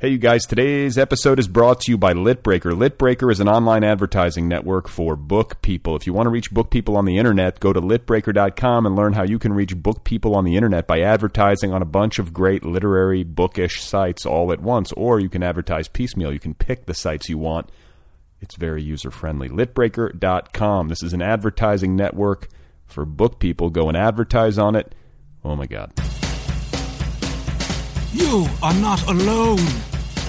Hey, you guys, today's episode is brought to you by Litbreaker. Litbreaker is an online advertising network for book people. If you want to reach book people on the internet, go to litbreaker.com and learn how you can reach book people on the internet by advertising on a bunch of great literary, bookish sites all at once. Or you can advertise piecemeal. You can pick the sites you want. It's very user friendly. Litbreaker.com. This is an advertising network for book people. Go and advertise on it. Oh my God. You are not alone.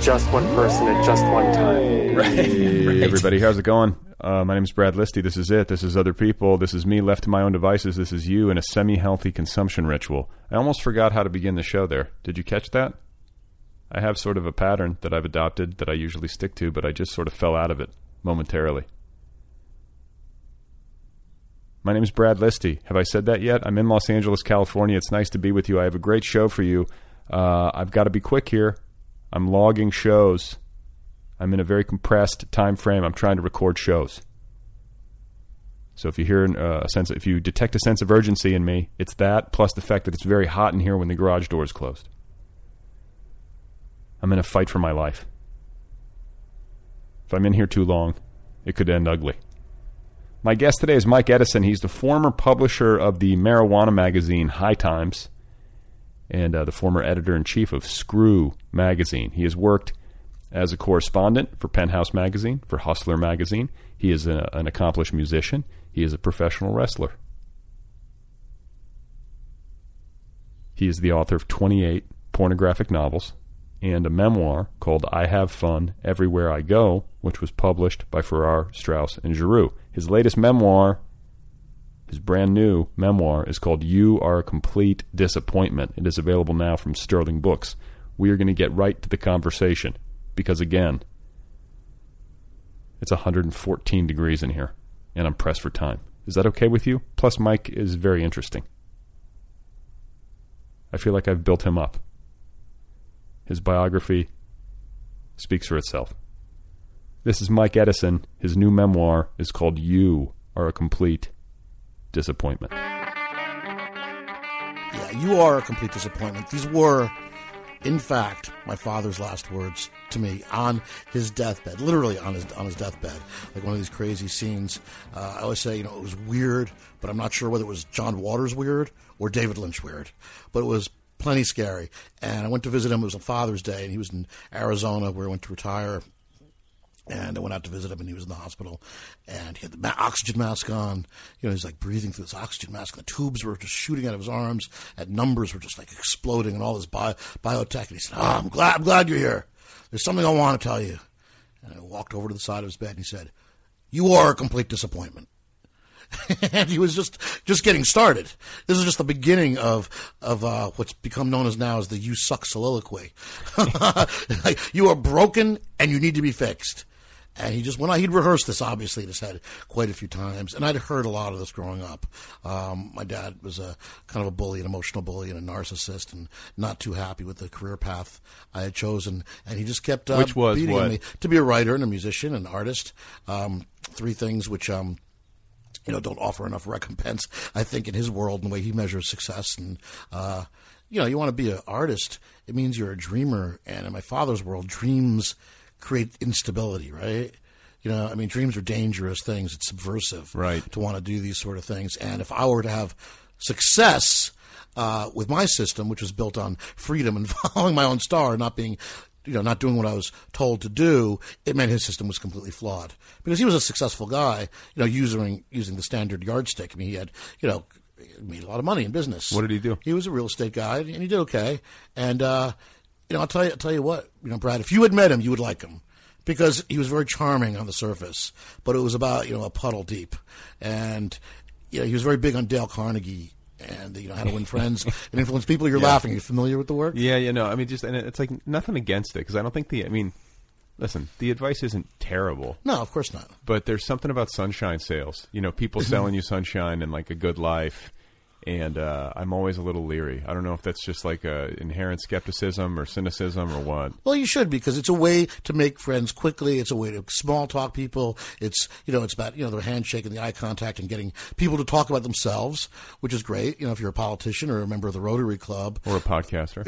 Just one person at just one time. Right. Hey, everybody, how's it going? Uh, my name is Brad Listi. This is it. This is other people. This is me left to my own devices. This is you in a semi healthy consumption ritual. I almost forgot how to begin the show there. Did you catch that? I have sort of a pattern that I've adopted that I usually stick to, but I just sort of fell out of it momentarily. My name is Brad Listi. Have I said that yet? I'm in Los Angeles, California. It's nice to be with you. I have a great show for you. Uh, I've got to be quick here. I'm logging shows. I'm in a very compressed time frame. I'm trying to record shows. So if you hear uh, a sense, if you detect a sense of urgency in me, it's that plus the fact that it's very hot in here when the garage door is closed. I'm in a fight for my life. If I'm in here too long, it could end ugly. My guest today is Mike Edison. He's the former publisher of the marijuana magazine High Times and uh, the former editor in chief of Screw magazine. He has worked as a correspondent for Penthouse magazine, for Hustler magazine. He is a, an accomplished musician. He is a professional wrestler. He is the author of 28 pornographic novels and a memoir called I Have Fun Everywhere I Go, which was published by Farrar, Straus, and Giroux. His latest memoir, his brand new memoir, is called You Are a Complete Disappointment. It is available now from Sterling Books. We are going to get right to the conversation because, again, it's 114 degrees in here, and I'm pressed for time. Is that okay with you? Plus, Mike is very interesting. I feel like I've built him up. His biography speaks for itself. This is Mike Edison. His new memoir is called You Are a Complete Disappointment. Yeah, you are a complete disappointment. These were, in fact, my father's last words to me on his deathbed, literally on his on his deathbed, like one of these crazy scenes. Uh, I always say, you know, it was weird, but I'm not sure whether it was John Waters weird or David Lynch weird, but it was plenty scary. And I went to visit him. It was on Father's Day, and he was in Arizona, where I went to retire. And I went out to visit him, and he was in the hospital, and he had the ma- oxygen mask on. You know, he's like breathing through this oxygen mask. And the tubes were just shooting out of his arms, and numbers were just like exploding, and all this bio- biotech. And he said, "Oh, I'm glad, I'm glad you're here. There's something I want to tell you." And I walked over to the side of his bed, and he said, "You are a complete disappointment." and he was just just getting started. This is just the beginning of of uh, what's become known as now as the "you suck" soliloquy. like, you are broken and you need to be fixed. And he just went on. He'd rehearsed this obviously in his head quite a few times, and I'd heard a lot of this growing up. Um, my dad was a kind of a bully, an emotional bully, and a narcissist, and not too happy with the career path I had chosen. And he just kept uh, Which was beating what? me to be a writer and a musician, and artist. Um, three things which um, you know don't offer enough recompense. I think in his world and the way he measures success, and uh, you know, you want to be an artist. It means you're a dreamer, and in my father's world, dreams create instability, right? You know, I mean, dreams are dangerous things. It's subversive, Right. to want to do these sort of things. And if I were to have success uh, with my system, which was built on freedom and following my own star, not being, you know, not doing what I was told to do, it meant his system was completely flawed because he was a successful guy, you know, using using the standard yardstick. I mean, he had, you know, made a lot of money in business. What did he do? He was a real estate guy, and he did okay. And uh, you know, I'll tell you, I'll tell you what, you know, Brad, if you had met him, you would like him because he was very charming on the surface, but it was about you know a puddle deep, and you know he was very big on Dale Carnegie and you know how to win friends and influence people. You're laughing. You're you familiar with the work? Yeah, you know, I mean, just and it's like nothing against it because I don't think the. I mean, listen, the advice isn't terrible, No, of course not. but there's something about sunshine sales. You know, people selling you sunshine and like a good life, and uh, I'm always a little leery. I don't know if that's just like a inherent skepticism or cynicism or what. Well, you should because it's a way to make friends quickly. It's a way to small talk people. It's you know it's about you know the handshake and the eye contact and getting people to talk about themselves, which is great. You know if you're a politician or a member of the Rotary Club, Or a podcaster.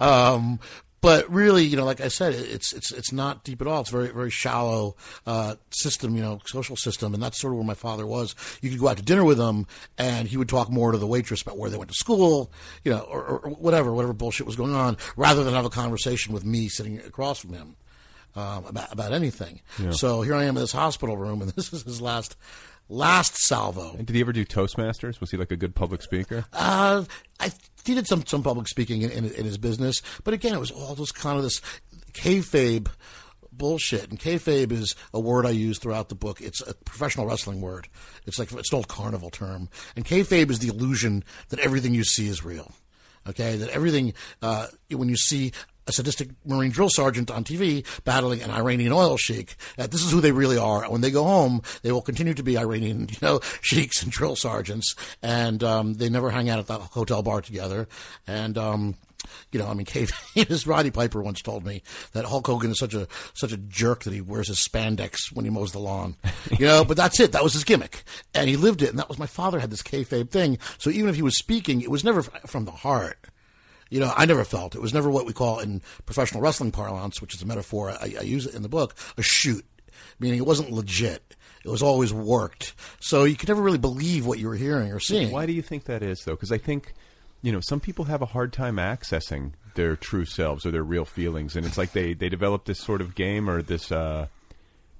um, but really, you know, like I said, it's it's it's not deep at all. It's very very shallow uh, system, you know, social system, and that's sort of where my father was. You could go out to dinner with him, and he would talk more to the waitress about where they went to school, you know, or, or whatever whatever bullshit was going on, rather than have a conversation with me sitting across from him um, about about anything. So here I am in this hospital room, and this is his last last salvo. And did he ever do Toastmasters? Was he like a good public speaker? Uh, I he did some some public speaking in, in, in his business, but again, it was all just kind of this kayfabe bullshit. And kayfabe is a word I use throughout the book. It's a professional wrestling word. It's like it's an old carnival term. And kayfabe is the illusion that everything you see is real. Okay, that everything uh, when you see a sadistic Marine drill sergeant on TV battling an Iranian oil sheik. Uh, this is who they really are. When they go home, they will continue to be Iranian, you know, sheiks and drill sergeants, and um, they never hang out at the hotel bar together. And um, you know, I mean, as Roddy Piper once told me that Hulk Hogan is such a such a jerk that he wears his spandex when he mows the lawn. You know, but that's it. That was his gimmick, and he lived it. And that was my father had this kayfabe thing. So even if he was speaking, it was never from the heart. You know, I never felt it was never what we call in professional wrestling parlance, which is a metaphor I, I use it in the book, a shoot, meaning it wasn't legit. It was always worked, so you could never really believe what you were hearing or seeing. Why do you think that is, though? Because I think, you know, some people have a hard time accessing their true selves or their real feelings, and it's like they they develop this sort of game or this uh,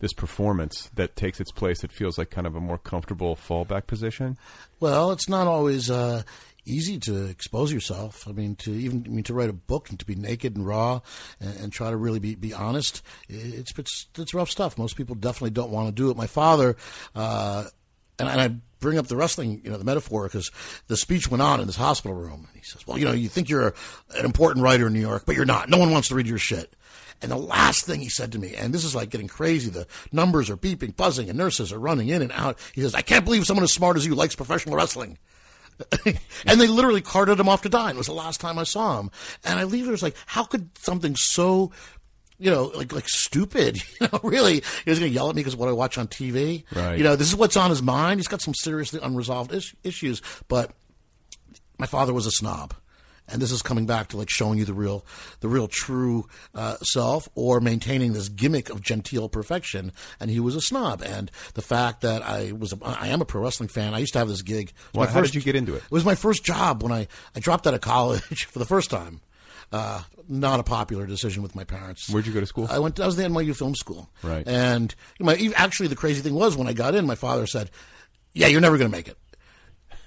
this performance that takes its place. It feels like kind of a more comfortable fallback position. Well, it's not always uh, easy to expose yourself. I mean, to even I mean to write a book and to be naked and raw and, and try to really be, be honest. It's, it's it's rough stuff. Most people definitely don't want to do it. My father, uh, and, and I bring up the wrestling, you know, the metaphor because the speech went on in this hospital room, and he says, "Well, you know, you think you're an important writer in New York, but you're not. No one wants to read your shit." And the last thing he said to me, and this is like getting crazy, the numbers are beeping, buzzing, and nurses are running in and out. He says, I can't believe someone as smart as you likes professional wrestling. and they literally carted him off to die. And it was the last time I saw him. And I leave there, it's like, how could something so, you know, like like stupid, you know, really, he was going to yell at me because of what I watch on TV. Right. You know, this is what's on his mind. He's got some seriously unresolved is- issues, but my father was a snob and this is coming back to like showing you the real the real true uh, self or maintaining this gimmick of genteel perfection and he was a snob and the fact that i was a, i am a pro wrestling fan i used to have this gig Well, how first- did you get into it? it was my first job when i i dropped out of college for the first time uh, not a popular decision with my parents. Where'd you go to school? I went. I was at the NYU Film School. Right. And my, actually, the crazy thing was when I got in, my father said, "Yeah, you're never going to make it.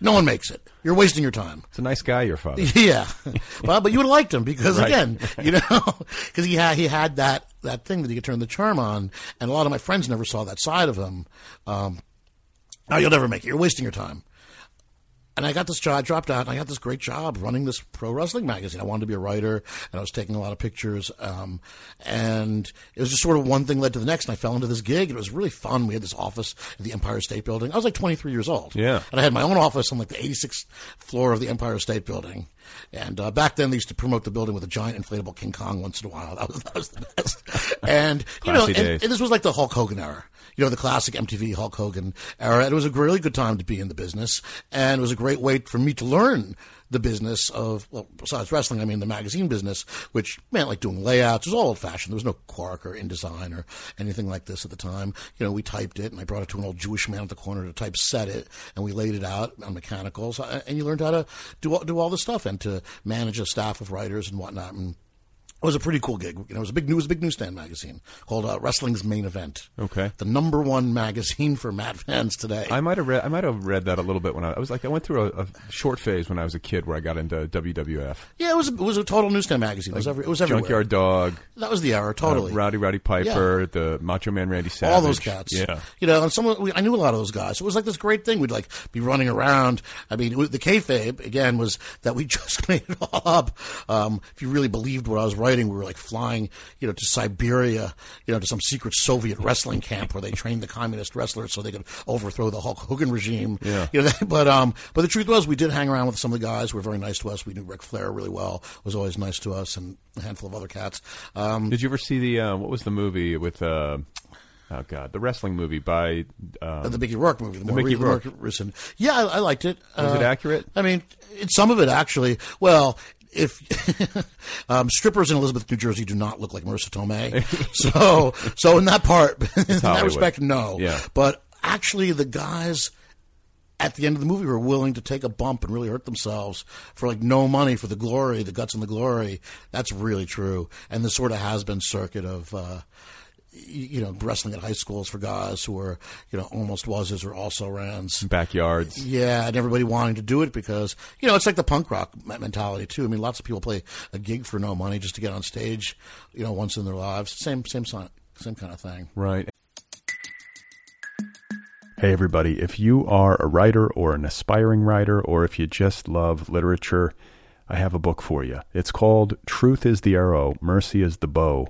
No one makes it. You're wasting your time." It's a nice guy, your father. Yeah, well, but you would have liked him because Right. again, you know, because he had he had that that thing that he could turn the charm on, and a lot of my friends never saw that side of him. Um, oh, you'll never make it. You're wasting your time. And I got this job. I dropped out, and I got this great job running this pro wrestling magazine. I wanted to be a writer, and I was taking a lot of pictures. Um, and it was just sort of one thing led to the next, and I fell into this gig. It was really fun. We had this office at the Empire State Building. I was like 23 years old. Yeah. and I had my own office on like the 86th floor of the Empire State Building. And uh, back then, they used to promote the building with a giant inflatable King Kong once in a while. That was, that was the best. And you know, and, and this was like the Hulk Hogan era. You know, the classic MTV Hulk Hogan era. It was a really good time to be in the business, and it was a great way for me to learn the business of, well, besides wrestling, I mean the magazine business, which meant like doing layouts. It was all old fashioned. There was no Quark or InDesign or anything like this at the time. You know, we typed it, and I brought it to an old Jewish man at the corner to typeset it, and we laid it out on mechanicals, uh, and you learned how to do all, do all this stuff and to manage a staff of writers and whatnot. And it was a pretty cool gig. You know, it was a big news, big newsstand magazine called uh, Wrestling's Main Event. Okay. the number one magazine for Mad fans today. I might have read. I might have read that a little bit when I, I was like. I went through a, a short phase when I was a kid where I got into WWF. yeah, it was it was a total newsstand magazine. it was every, it was everywhere. Junkyard Dog, That was the era, uh, totally. Rowdy Roddy Piper, the Macho Man Randy Savage. all those cats. Yeah. You know, and someone we, I knew a lot of those guys. So it was like this great thing. We'd like be running around. I mean, the kayfabe again was that we just made it all up. Um, if you really believed what I was writing, we were like flying, you know, to Siberia, you know, to some secret Soviet wrestling camp where they trained the communist wrestlers so they could overthrow the Hulk Hogan regime. Yeah. You know, but um, but the truth was, we did hang around with some of the guys who were very nice to us. We knew Ric Flair really well. Was always nice to us, and a handful of other cats. Um, Did you ever see the uh, what was the movie with? Uh, oh God, the wrestling movie by. Um, the Mickey Rourke movie, the, more Mickey Rourke. recent. Yeah, I, I liked it. Was it Uh, accurate? I mean, it, some of it actually. Well, if um, strippers in Elizabeth, New Jersey, do not look like Marisa Tomei, so so in that part, in that respect, no. Yeah. But actually, the guys at the end of the movie were willing to take a bump and really hurt themselves for like no money for the glory, the guts and the glory. That's really true. And the sort of has been circuit of. Uh, you know, wrestling at high schools for guys who were, you know, almost wases or also rans. backyards. Yeah, and everybody wanting to do it because you know it's like the punk rock mentality too. I mean, lots of people play a gig for no money just to get on stage, you know, once in their lives. Same, same, same kind of thing. Right. Hey, everybody. If you are a writer or an aspiring writer, or if you just love literature, I have a book for you. It's called Truth is the Arrow, Mercy is the Bow,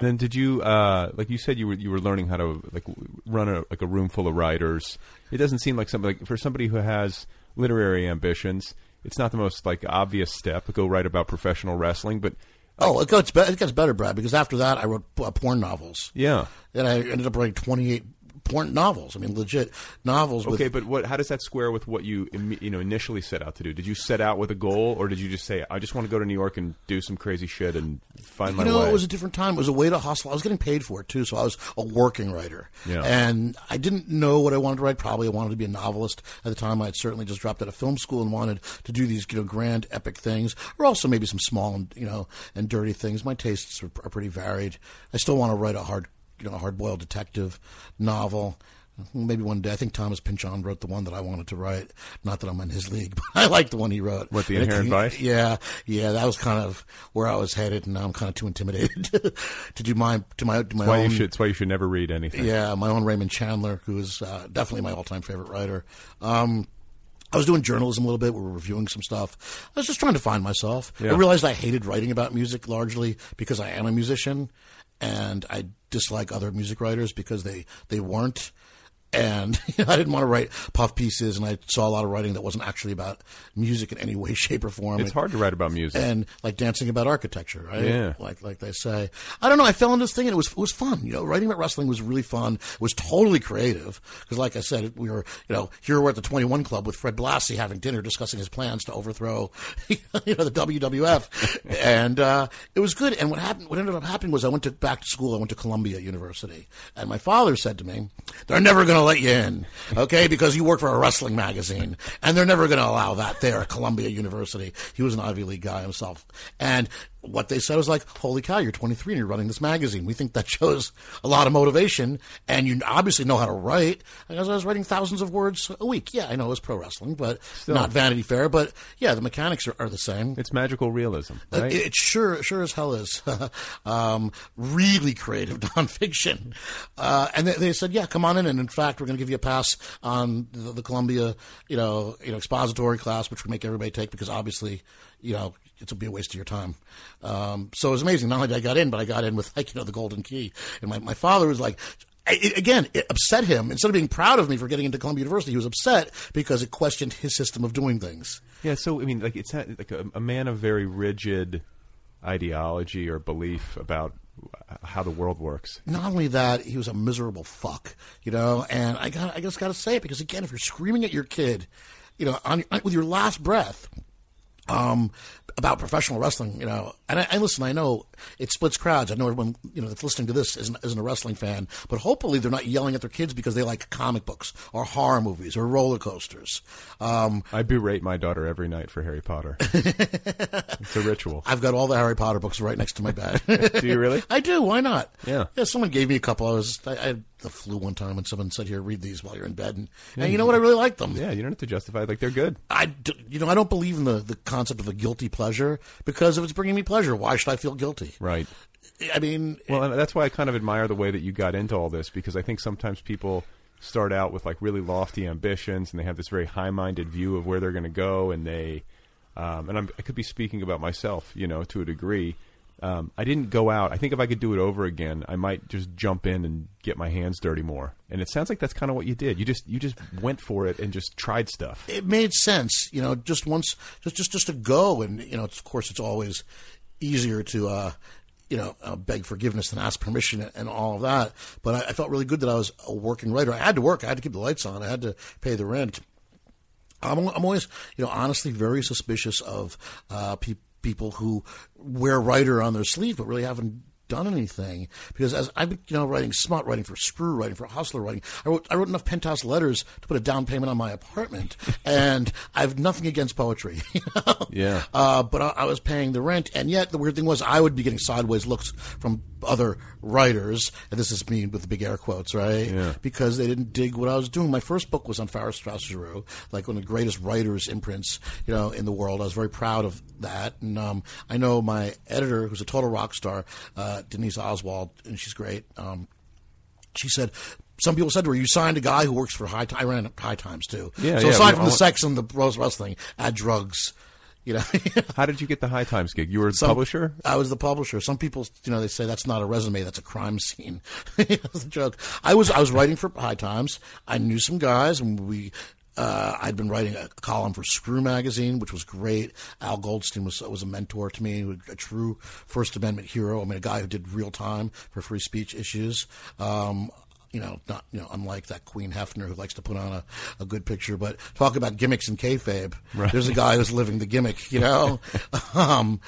Then did you uh, like you said you were you were learning how to like run a like a room full of writers? It doesn't seem like something like for somebody who has literary ambitions. It's not the most like obvious step to go write about professional wrestling, but Oh, it gets, be- it gets better, Brad, because after that I wrote uh, porn novels. yeah. And I ended up writing 28 porn novels. I mean, legit novels. Okay, with, but what? How does that square with what you you know initially set out to do? Did you set out with a goal, or did you just say, "I just want to go to New York and do some crazy shit and find my you know, way"? it was a different time. It was a way to hustle. I was getting paid for it too, so I was a working writer. Yeah. And I didn't know what I wanted to write. Probably I wanted to be a novelist at the time. I had certainly just dropped out of film school and wanted to do these, you know, grand epic things, or also maybe some small and you know and dirty things. My tastes are, are pretty varied. I still want to write a hard, you know, hard boiled detective novel. Maybe one day. I think Thomas Pynchon wrote the one that I wanted to write. Not that I'm in his league, but I like the one he wrote. What, The Inherent Vice? Yeah, yeah. That was kind of where I was headed, and now I'm kind of too intimidated to do my to my to my why own. you should. That's why you should never read anything. Yeah, my own Raymond Chandler, who is uh, definitely my all-time favorite writer. Um, I was doing journalism a little bit. We were reviewing some stuff. I was just trying to find myself. Yeah. I realized I hated writing about music largely because I am a musician, and I dislike other music writers because they they weren't. And I didn't want to write puff pieces, and I saw a lot of writing that wasn't actually about music in any way, shape, or form. It's hard to write about music. and like dancing about architecture, right? Yeah. Like like they say. I don't know. I fell into this thing, and it was it was fun. You know, writing about wrestling was really fun. It was totally creative because, like I said, we were you know here we're at the Twenty One Club with Fred Blassie having dinner, discussing his plans to overthrow you know the WWF, and uh, it was good. And what happened? What ended up happening was I went to back to school. I went to Columbia University, and my father said to me, "They're never going to let you in, okay? Because you work for a wrestling magazine, and they're never going to allow that there at Columbia University." He was an Ivy League guy himself, and what they said was like, "Holy cow, you're 23 and you're running this magazine. We think that shows a lot of motivation, and you obviously know how to write." Because I was writing thousands of words a week. Yeah, I know it was pro wrestling, but not Vanity Fair. But yeah, the mechanics are, are the same. it's magical realism, Uh, right? It sure, sure as hell is. um, really creative nonfiction. Uh, and they, they said, yeah, come on in. And in fact, we're going to give you a pass on the, the Columbia, you know, you know, expository class, which we make everybody take because obviously, you know, it'll be a waste of your time. Um, so it was amazing. Not only did I got in, but I got in with like, you know, the golden key. And my, my father was like, it, again, it upset him. Instead of being proud of me for getting into Columbia University, he was upset because it questioned his system of doing things. Yeah, so I mean, like it's not- like a, a man of very rigid ideology or belief about how the world works. not only that, he was a miserable fuck, you know. And I got, I just got to say it because again, if you're screaming at your kid, you know, on, with your last breath, um, about professional wrestling, you know, and I, and listen, I know it splits crowds. I know everyone, you know, that's listening to this isn't, isn't a wrestling fan, but hopefully they're not yelling at their kids because they like comic books or horror movies or roller coasters. Um, I berate my daughter every night for Harry Potter. it's a ritual. I've got all the Harry Potter books right next to my bed. Do you really? I do. Why not? Yeah. Yeah. Someone gave me a couple. I was I, I the flu one time, and someone said, "Here, read these while you're in bed." And, and you know what? I really like them. Yeah, you don't have to justify it. Like they're good. I, d- you know, I don't believe in the, the concept of a guilty pleasure because if it's bringing me pleasure, why should I feel guilty? Right. I mean, Well, and that's why I kind of admire the way that you got into all this because I think sometimes people start out with like really lofty ambitions and they have this very high-minded view of where they're going to go, and they, um, and I'm, I could be speaking about myself, you know, to a degree. Um, I didn't go out. I think if I could do it over again, I might just jump in and get my hands dirty more. And it sounds like that's kind of what you did. You just you just went for it and just tried stuff. it made sense, you know, just once, just just just to go, and you know, of course, it's always easier to, uh, you know, uh, beg forgiveness than ask permission and all of that. But I, I felt really good that I was a working writer. I had to work. I had to keep the lights on. I had to pay the rent. I'm, I'm always, you know, honestly very suspicious of uh, pe- people who wear writer on their sleeve but really haven't done anything. Because as I've been, you know, writing smut, writing for Screw, writing for Hustler, writing, I wrote, I wrote enough penthouse letters to put a down payment on my apartment, and I have nothing against poetry. You know? Yeah. Uh, but I, I was paying the rent, and yet the weird thing was I would be getting sideways looks from other writers, and this is me with the big air quotes, right? Yeah. Because they didn't dig what I was doing. My first book was on Farrar Straus Giroux, like one of the greatest writers imprints, you know, in the world. I was very proud of that, and um, I know my editor, who's a total rock star, uh, Denise Oswald, and she's great. Um, she said. Some people said to her, "You signed a guy who works for High." Ti- I ran High Times too. Yeah, so yeah, aside from the sex and the rose wrestling, add drugs. You know, How did you get the High Times gig? You were the Some- publisher. I was the publisher. Some people, you know, they say that's not a resume, that's a crime scene. that's a joke. I was I was writing for High Times. I knew some guys, and we. Uh, I'd been writing a column for Screw magazine, which was great. Al Goldstein was was a mentor to me, a true First Amendment hero. I mean, a guy who did real time for free speech issues. Um, you know, not you know, unlike that Queen Hefner who likes to put on a, a good picture, but talk about gimmicks and kayfabe. There's a guy who's living the gimmick, you know. um,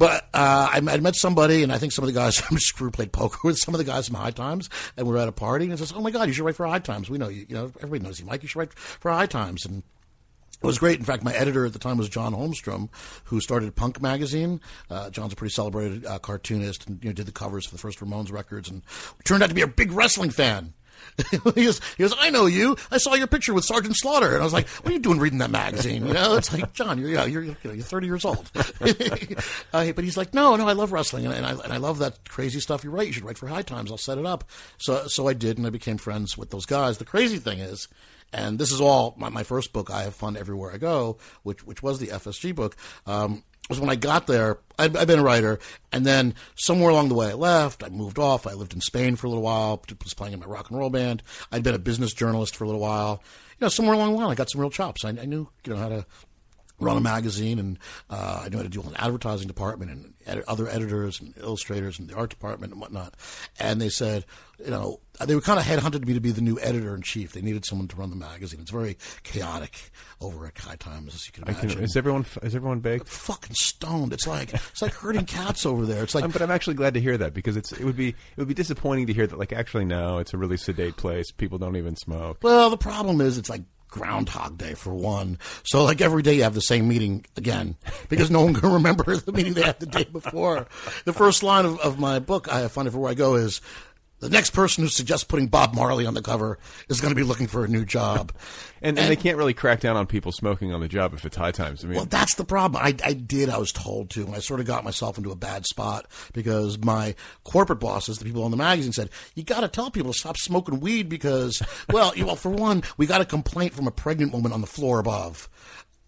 but uh, I, I met somebody, and I think some of the guys from Screw played poker with some of the guys from High Times, and we were at a party, and it says, "Oh my God, you should write for High Times. We know you. You know, everybody knows you, Mike. You should write for High Times." And it was great. In fact, my editor at the time was John Holmstrom, who started Punk magazine. Uh, John's a pretty celebrated uh, cartoonist, and you know, did the covers for the first Ramones records, and turned out to be a big wrestling fan. he, goes, he goes, I know you. I saw your picture with Sergeant Slaughter, and I was like, "What are you doing reading that magazine?" You know, it's like John, you're you know, you're, you know, you're 30 years old. uh, but he's like, "No, no, I love wrestling, and, and I and I love that crazy stuff you write. You should write for High Times. I'll set it up." So so I did, and I became friends with those guys. The crazy thing is. And this is all my, my first book. I have fun everywhere I go, which which was the FSG book. Um, was when I got there. I'd, been a writer, and then somewhere along the way, I left. I moved off. I lived in Spain for a little while. Was playing in my rock and roll band. I'd been a business journalist for a little while. You know, somewhere along the line, I got some real chops. I, I knew, you know, how to run a magazine, and uh, I knew how to deal with an advertising department and ed- other editors and illustrators and the art department and whatnot. And they said, you know, they were kind of headhunted me to be the new editor in chief. They needed someone to run the magazine. It's very chaotic over at High Times, as you can imagine. can, is everyone is everyone baked? fucking stoned. It's like it's like herding cats over there. It's like Um, but I'm actually glad to hear that because it's it would be it would be disappointing to hear that like actually no, it's a really sedate place. People don't even smoke. Well, the problem is it's like Groundhog Day for one. So like every day you have the same meeting again because no one can remember the meeting they had the day before. The first line of, of my book, I find it for where I go is. The next person who suggests putting Bob Marley on the cover is going to be looking for a new job. And, and they can't really crack down on people smoking on the job if it's high times. I mean, Well, that's the problem. I, I did, I was told to, and I sort of got myself into a bad spot because my corporate bosses, the people on the magazine, said, You got to tell people to stop smoking weed because, well, you, well, for one, we got a complaint from a pregnant woman on the floor above.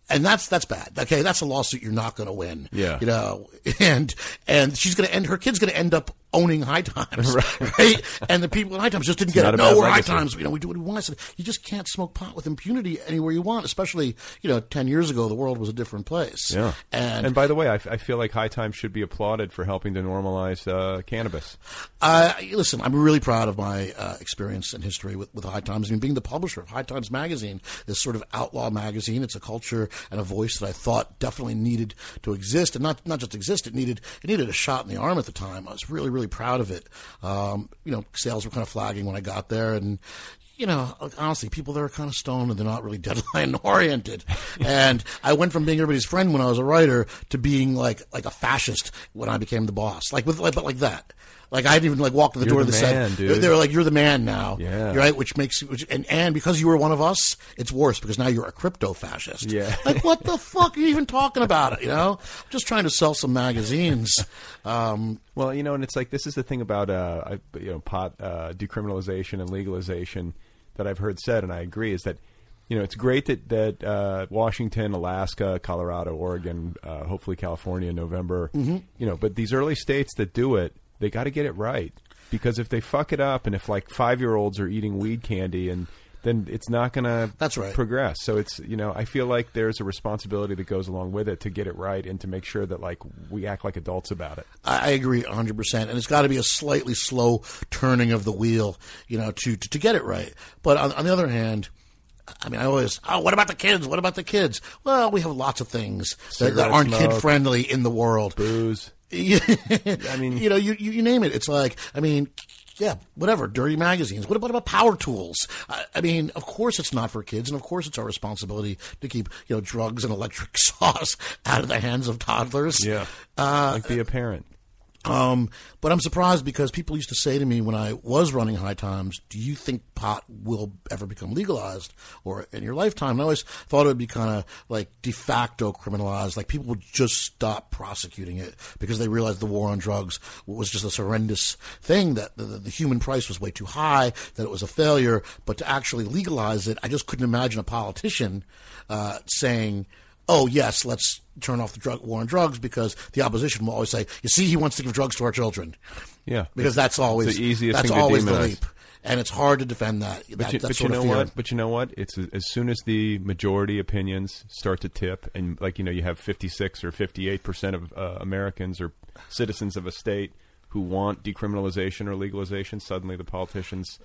And that's that's bad. Okay, that's a lawsuit you're not going to win. Yeah. you know, and and she's going to end. Her kid's going to end up owning High Times, right. And the people in High Times just didn't get it. No, we're High. Times. You know, we do what we want. You just can't smoke pot with impunity anywhere you want. Especially, you know, ten years ago, the world was a different place. yeah. and, by the way, I feel like high times should be applauded for helping to normalize uh, cannabis. Uh, listen, I'm really proud of my uh, experience and history with, with High Times. I mean, being the publisher of High Times magazine, this sort of outlaw magazine, it's a culture and a voice that I thought definitely needed to exist, and not not just exist. It needed it needed a shot in the arm at the time. I was really really proud of it. Um, you know, sales were kind of flagging when I got there, and you know, honestly, people there are kind of stoned and they're not really deadline oriented. and I went from being everybody's friend when I was a writer to being like like a fascist when I became the boss. Like with like, but like that. Like I didn't even like walk to the You're door. the that man, said dude. they were like, "You're the man now." Yeah. right. Which makes which and and because you were one of us, it's worse because now you're a crypto fascist. Yeah. like what the fuck are you even talking about? It you know, I'm just trying to sell some magazines. Um, Well, you know, and it's like this is the thing about uh, you know pot uh, decriminalization and legalization that I've heard said, and I agree, is that you know it's great that that uh, Washington, Alaska, Colorado, Oregon, uh, hopefully California in November, Mm-hmm. you know, but these early states that do it, they got to get it right because if they fuck it up, and if like five year olds are eating weed candy and then it's not going to That's right. progress. So it's you know I feel like there's a responsibility that goes along with it to get it right and to make sure that like we act like adults about it. I agree 100%. And it's got to be a slightly slow turning of the wheel, you know, to, to, to get it right. But on, on the other hand, I mean, I always, oh, what about the kids? What about the kids? Well, we have lots of things that, that aren't kid friendly in the world. Booze. I mean- you know, you, you, name it. It's like, I mean, yeah, whatever, dirty magazines. What about, about power tools? I, I mean, of course it's not for kids, and of course it's our responsibility to keep, you know, drugs and electric saws out of the hands of toddlers. Yeah. Uh, like be a parent. Um, but I'm surprised because people used to say to me when I was running High Times, "Do you think pot will ever become legalized or in your lifetime?" And I always thought it would be kind of like de facto criminalized, like people would just stop prosecuting it because they realized the war on drugs was just this horrendous thing that the, the human price was way too high, that it was a failure. But to actually legalize it, I just couldn't imagine a politician uh, saying oh yes, let's turn off the drug war on drugs because the opposition will always say, you see, he wants to give drugs to our children. Yeah, because that's always the easiest that's thing to always the leap, and it's hard to defend that. But that you, that but you know what? But you know what? It's as soon as the majority opinions start to tip, and like you know, you have fifty six or fifty eight percent of uh, Americans or citizens of a state who want decriminalization or legalization. Suddenly, the politicians,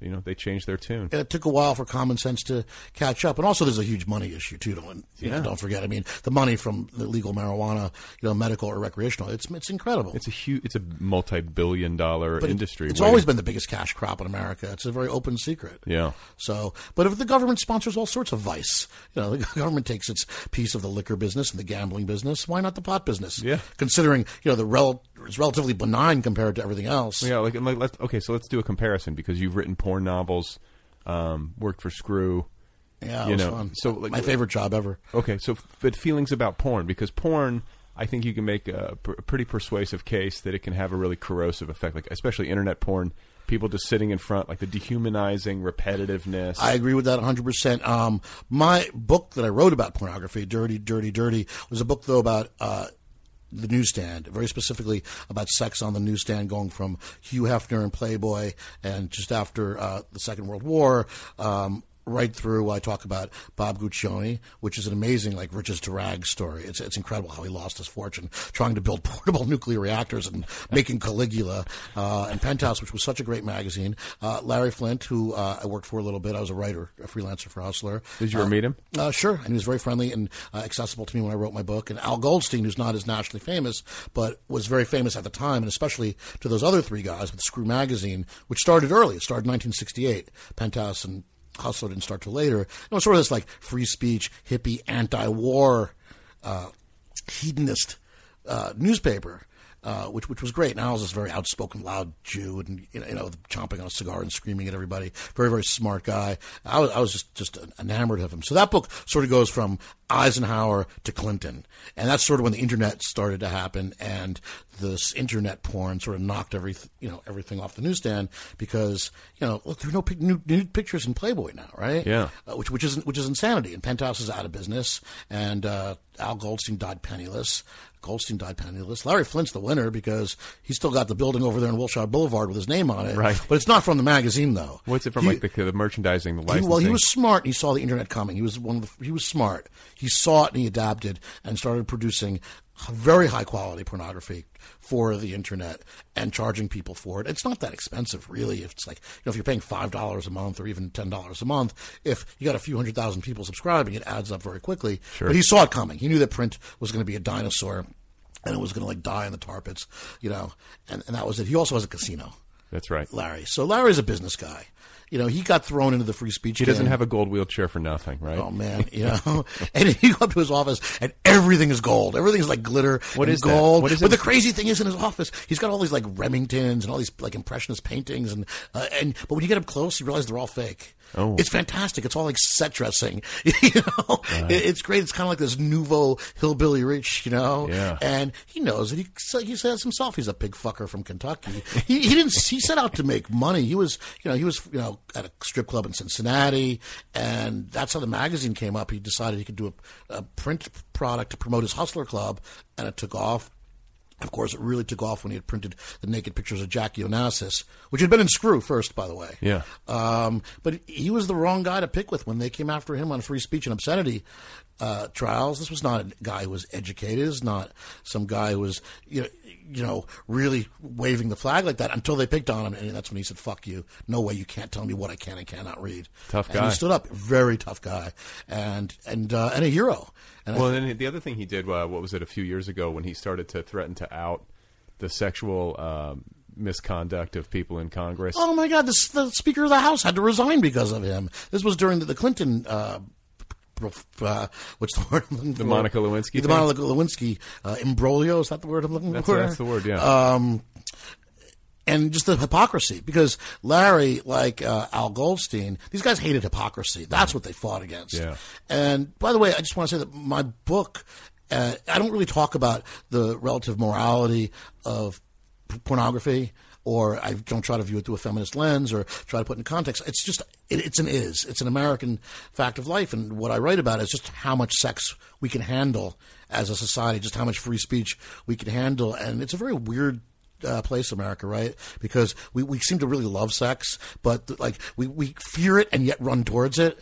you know, they changed their tune. And it took a while for common sense to catch up, and also there's a huge money issue too. Don't you know, don't forget. I mean, the money from the legal marijuana, you know, medical or recreational, it's it's incredible. It's a huge, it's a multi billion dollar But it- industry. It's always been the biggest cash crop in America. It's a very open secret. Yeah. So, but if the government sponsors all sorts of vice, you know, the government takes its piece of the liquor business and the gambling business. Why not the pot business? Yeah. Considering you know the rel- it's relatively benign compared to everything else. Yeah, like, like let's, okay, so let's do a comparison because you've written porn novels, um, worked for Screw. Yeah, it you was know, fun. so like, My favorite job ever. Okay, so but feelings about porn because porn, I think you can make a, pr- a pretty persuasive case that it can have a really corrosive effect, like especially internet porn. People just sitting in front, like the dehumanizing repetitiveness. I agree with that 100%. Um, my book that I wrote about pornography, Dirty, Dirty, Dirty, was a book, though, about uh, the newsstand, very specifically about sex on the newsstand, going from Hugh Hefner and Playboy, and just after uh, the Second World War, um, right through. I talk about Bob Guccione, which is an amazing, like riches to rags story. It's it's incredible how he lost his fortune trying to build portable nuclear reactors and making Caligula uh, and Penthouse, which was such a great magazine. Uh, Larry Flynt, who uh, I worked for a little bit, I was a writer, a freelancer for Hustler. Did you ever Uh, meet him? uh, sure, and he was very friendly and uh, accessible to me when I wrote my book. And Al Goldstein, who's not as nationally famous, but was very famous at the time, and especially to those other three guys with Screw Magazine, which started early. It started in 1968. Penthouse and Hustler didn't start till later. It was sort of this like free speech, hippie, anti-war, uh, hedonist uh, newspaper. Uh, which which was great. And Al was this very outspoken, loud Jew, and you know, you know, chomping on a cigar and screaming at everybody. Very very smart guy. I was I was just just enamored of him. So that book sort of goes from Eisenhower to Clinton, and that's sort of when the internet started to happen, and this internet porn sort of knocked every you know everything off the newsstand because you know look there are no pic- new, nude pictures in Playboy now, right? Yeah. uh, which which is which is insanity. And Penthouse is out of business, and uh, Al Goldstein died penniless. Goldstein died penniless. Larry Flynt's the winner because he's still got the building over there in Wilshire Boulevard with his name on it. Right. but it's not from the magazine though. What's it from? He- like the, the merchandising, the he, licensing. well, he was smart. He saw the internet coming. He was one of the, he was smart. He saw it and he adapted and started producing very high quality pornography for the internet and charging people for it. It's not that expensive, really. If it's like you know, if you're paying five dollars a month or even ten dollars a month, if you got a few hundred thousand people subscribing, it adds up very quickly. Sure. But he saw it coming. He knew that print was going to be a dinosaur. And it was going to like die in the tar pits, you know, and, and that was it. He also has a casino. That's right. Larry. So Larry's a business guy. You know, he got thrown into the free speech. He doesn't have a gold wheelchair for nothing, right? Oh man, you know, and he go up to his office and everything is gold. Everything is like glitter. What and is that? gold? What is but the crazy thing is, in his office, he's got all these like Remingtons and all these like impressionist paintings, and uh, and but when you get up close, you realize they're all fake. Oh. It's fantastic. It's all like set dressing. you know, It- it's great. It's kind of like this nouveau hillbilly rich, you know. Yeah. And he knows it. He he says himself he's a pig fucker from Kentucky. he, he didn't. He set out to make money. He was you know he was you know at a strip club in Cincinnati, and that's how the magazine came up. He decided he could do a, a print product to promote his Hustler Club, and it took off. Of course, it really took off when he had printed the naked pictures of Jackie Onassis, which had been in Screw first, by the way. Yeah. Um, but he was the wrong guy to pick with when they came after him on free speech and obscenity uh, trials. This was not a guy who was educated. This is not some guy who was, you know, you know, really waving the flag like that until they picked on him. And that's when he said, fuck you. No way you can't tell me what I can and cannot read. Tough And guy. he stood up. Very tough guy. And, and, uh, and a hero. And I Well, and then the other thing he did, uh, what was it, a few years ago when he started to threaten to out the sexual um, misconduct of people in Congress. Oh my God! This, the Speaker of the House had to resign because of him. This was during the, the Clinton. Uh, uh, what's the word? I'm looking The? Monica Lewinsky The thing? Monica Lewinsky uh, imbroglio. Is that the word I'm looking That's, for? that's the word, yeah. Um, and just the hypocrisy because Larry, like uh, Al Goldstein, these guys hated hypocrisy. That's what they fought against. Yeah. And by the way, I just want to say that my book, uh, I don't really talk about the relative morality of p- pornography. Or I don't try to view it through a feminist lens, or try to put it in context. It's just it, it's an is. It's an American fact of life, and what I write about is just how much sex we can handle as a society, just how much free speech we can handle, and it's a very weird uh, place, America, right? Because we, we seem to really love sex, but like we, we fear it and yet run towards it,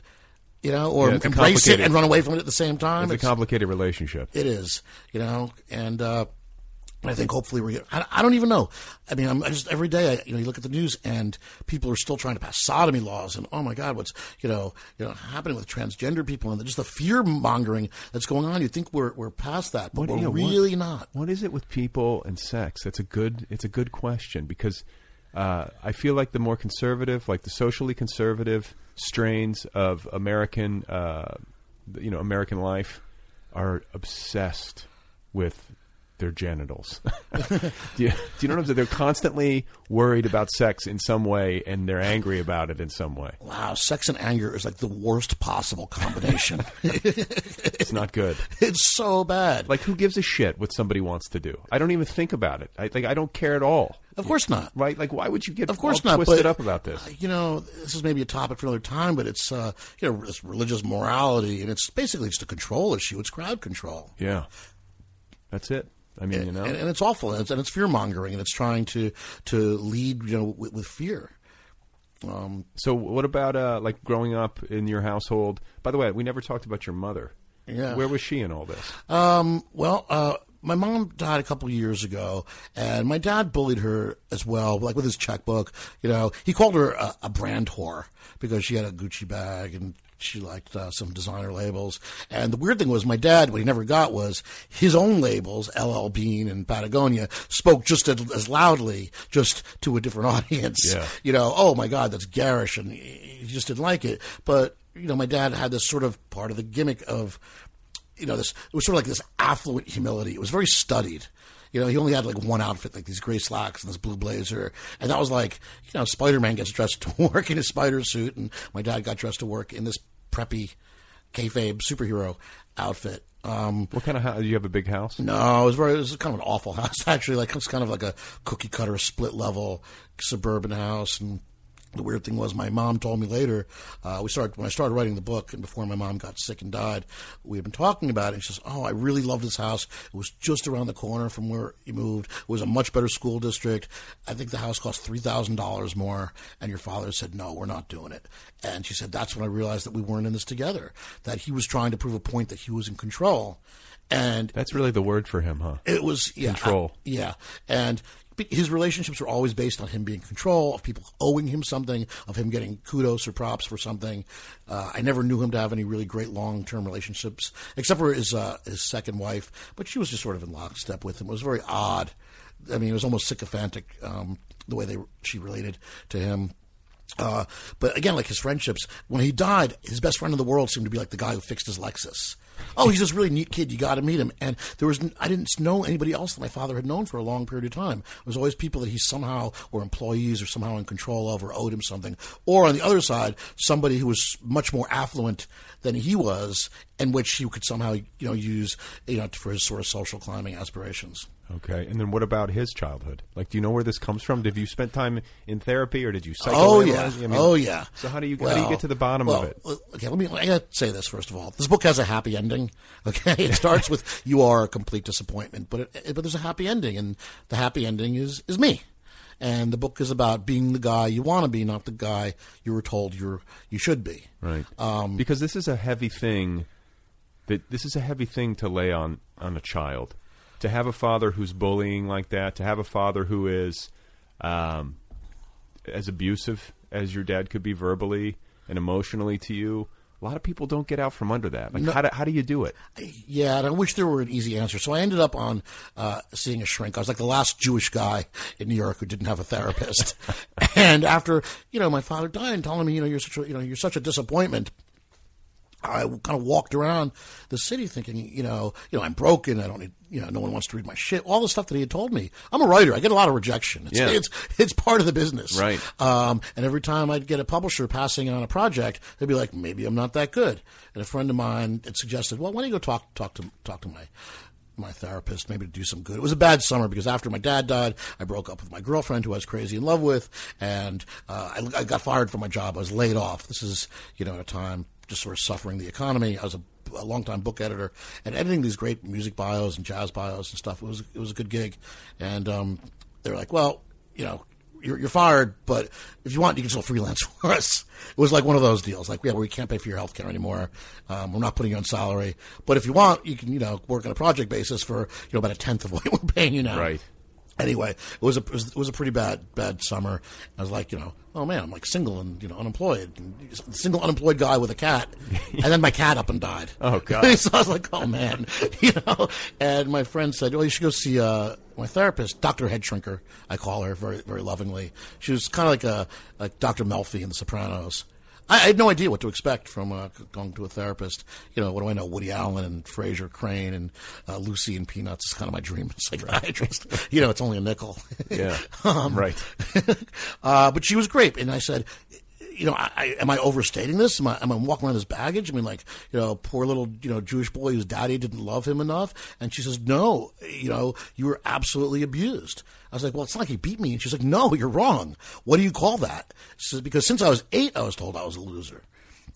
you know, or Yeah, embrace it and run away from it at the same time. it's a complicated relationship. It is, you know, and uh, I think hopefully we're. I, I don't even know. I mean, I'm I just every day. I, you know, you look at the news and people are still trying to pass sodomy laws, and oh my God, what's you know, you know, happening with transgender people and just the fear mongering that's going on. You think we're we're past that, but What- we're yeah, what- really not. What is it with people and sex? That's a good. It's a good question because uh, I feel like the more conservative, like the socially conservative strains of American, uh, you know, American life, are obsessed with their genitals. do, you, do you know what I'm saying? They're constantly worried about sex in some way, and they're angry about it in some way. Wow, sex and anger is like the worst possible combination. It's not good. it's so bad. Like, who gives a shit what somebody wants to do? I don't even think about it. I like, I don't care at all. Of course not. Right? Like, why would you get Of course not. twisted but, up about this? You know, this is maybe a topic for another time, but it's uh, you know, it's religious morality, and it's basically just a control issue. It's crowd control. Yeah, that's it. I mean, you know, and, and it's awful, and it's, and it's fear mongering, and it's trying to to lead you know with, with fear. Um, so what about uh, like growing up in your household? By the way, we never talked about your mother. Yeah. Where was she in all this? Um, well, uh, my mom died a couple of years ago, and my dad bullied her as well, like with his checkbook. You know, he called her a, a brand whore because she had a Gucci bag and she liked uh, some designer labels. And the weird thing was, my dad, what he never got was his own labels, LL Bean and Patagonia, spoke just as, as loudly, just to a different audience. Yeah. You know, oh my God, that's garish, and he just didn't like it. But you know, my dad had this sort of part of the gimmick of, you know, this it was sort of like this affluent humility. It was very studied. You know, he only had like one outfit, like these gray slacks and this blue blazer, and that was like, you know, Spider Man gets dressed to work in his spider suit, and my dad got dressed to work in this preppy, kayfabe superhero outfit. Um, What kind of house? Do you have a big house? no, it was very. It was kind of an awful house actually. Like it was kind of like a cookie cutter, split level suburban house. And the weird thing was, my mom told me later. Uh, we started when I started writing the book, and before my mom got sick and died, we had been talking about it. And she says, "Oh, I really loved this house. It was just around the corner from where you moved. It was a much better school district. I think the house cost three thousand dollars more." And your father said, "No, we're not doing it." And she said, "That's when I realized that we weren't in this together. That he was trying to prove a point that he was in control." And That's really the word for him, huh? it was yeah, Control. uh, yeah, and his relationships were always based on him being in control of people owing him something, of him getting kudos or props for something. Uh, I never knew him to have any really great long term relationships, except for his uh, his second wife, but she was just sort of in lockstep with him. It was very odd. I mean, it was almost sycophantic um, the way they she related to him. Uh, but again, like his friendships, when he died, his best friend in the world seemed to be like the guy who fixed his Lexus. Oh, he's this really neat kid. You got to meet him. And there was, I didn't know anybody else that my father had known for a long period of time. It was always people that he somehow were employees or somehow in control of or owed him something. Or on the other side, somebody who was much more affluent than he was, and which he could somehow, you know, use, you know, for his sort of social climbing aspirations. Okay, and then what about his childhood? Like, do you know where this comes from? Did you spend time in therapy, or did you Oh yeah, I mean, oh yeah. So how do you how do you get to the bottom well, of it? Okay, let me. I gotta say this first of all. This book has a happy ending. Okay, it starts with you are a complete disappointment, but it, but there's a happy ending, and the happy ending is is me. And the book is about being the guy you want to be, not the guy you were told you're you should be. Right. Um, because this is a heavy thing. That this is a heavy thing to lay on on a child. To have a father who's bullying like that. To have a father who is um, as abusive as your dad could be verbally and emotionally to you. A lot of people don't get out from under that. Like, how do how do you do it? Yeah, and I wish there were an easy answer. So I ended up on uh, seeing a shrink. I was like the last Jewish guy in New York who didn't have a therapist. and after you know my father died and telling me you know you're such a you know you're such a disappointment. I kind of walked around the city thinking, you know, you know, I'm broken. I don't need, you know, no one wants to read my shit. All the stuff that he had told me. I'm a writer. I get a lot of rejection. It's, Yeah. it's, it's part of the business. Right. Um, and every time I'd get a publisher passing on a project, they'd be like, maybe I'm not that good. And a friend of mine had suggested, well, why don't you go talk, talk to, talk to my, my therapist, maybe to do some good. It was a bad summer because after my dad died, I broke up with my girlfriend who I was crazy in love with, and uh, I, I got fired from my job. I was laid off. This is, you know, at a time just sort of suffering the economy. I was a, a longtime book editor and editing these great music bios and jazz bios and stuff. It was it was a good gig, and um, they were like, well, you know. You're, you're fired, but if you want, you can still freelance for us. It was like one of those deals, like, yeah, we can't pay for your health care anymore. Um, we're not putting you on salary, but if you want, you can, you know, work on a project basis for, you know, about a tenth of what we're paying you now. Right. Anyway, it was a it was, it was a pretty bad bad summer. I was like, you know, oh man, I'm like single and you know unemployed, single unemployed guy with a cat, and then my cat up and died. Oh, God. so I was like, oh man, you know. And my friend said, well, you should go see uh, my therapist, Doctor Head Shrinker. I call her very very lovingly. She was kind of like a like Doctor Melfi in The Sopranos. I, I had no idea what to expect from uh, going to a therapist. You know, what do I know? Woody Allen and Frasier Crane and uh, Lucy and Peanuts is kind of my dream psychiatrist. you know, it's only a nickel. Yeah. Um, right. uh, but she was great, and I said, you know, I, I, am I overstating this? Am I, am I walking around this baggage? I mean, like, you know, poor little, you know, Jewish boy whose daddy didn't love him enough. And she says, no, you know, you were absolutely abused. I was like, well, it's not like he beat me. And she's like, no, you're wrong. What do you call that? She says, because since I was eight, I was told I was a loser.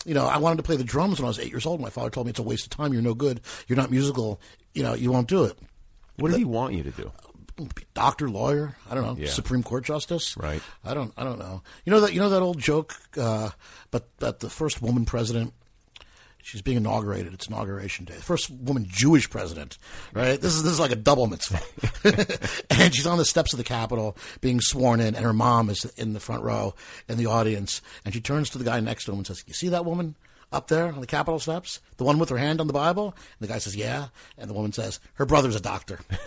You know, I wanted to play the drums when I was eight years old. My father told me it's a waste of time. You're no good. You're not musical. You know, you won't do it. What did he want you to do? Doctor, lawyer. I don't know. Yeah. Supreme Court justice. Right. I don't. I don't know. You know that. You know that old joke. Uh, but that the first woman president. She's being inaugurated. It's inauguration day. The first woman Jewish president, right? This is this is like a double mitzvah. and she's on the steps of the Capitol being sworn in, and her mom is in the front row in the audience. And she turns to the guy next to him and says, "You see that woman up there on the Capitol steps? The one with her hand on the Bible?" And the guy says, "Yeah." And the woman says, "Her brother's a doctor."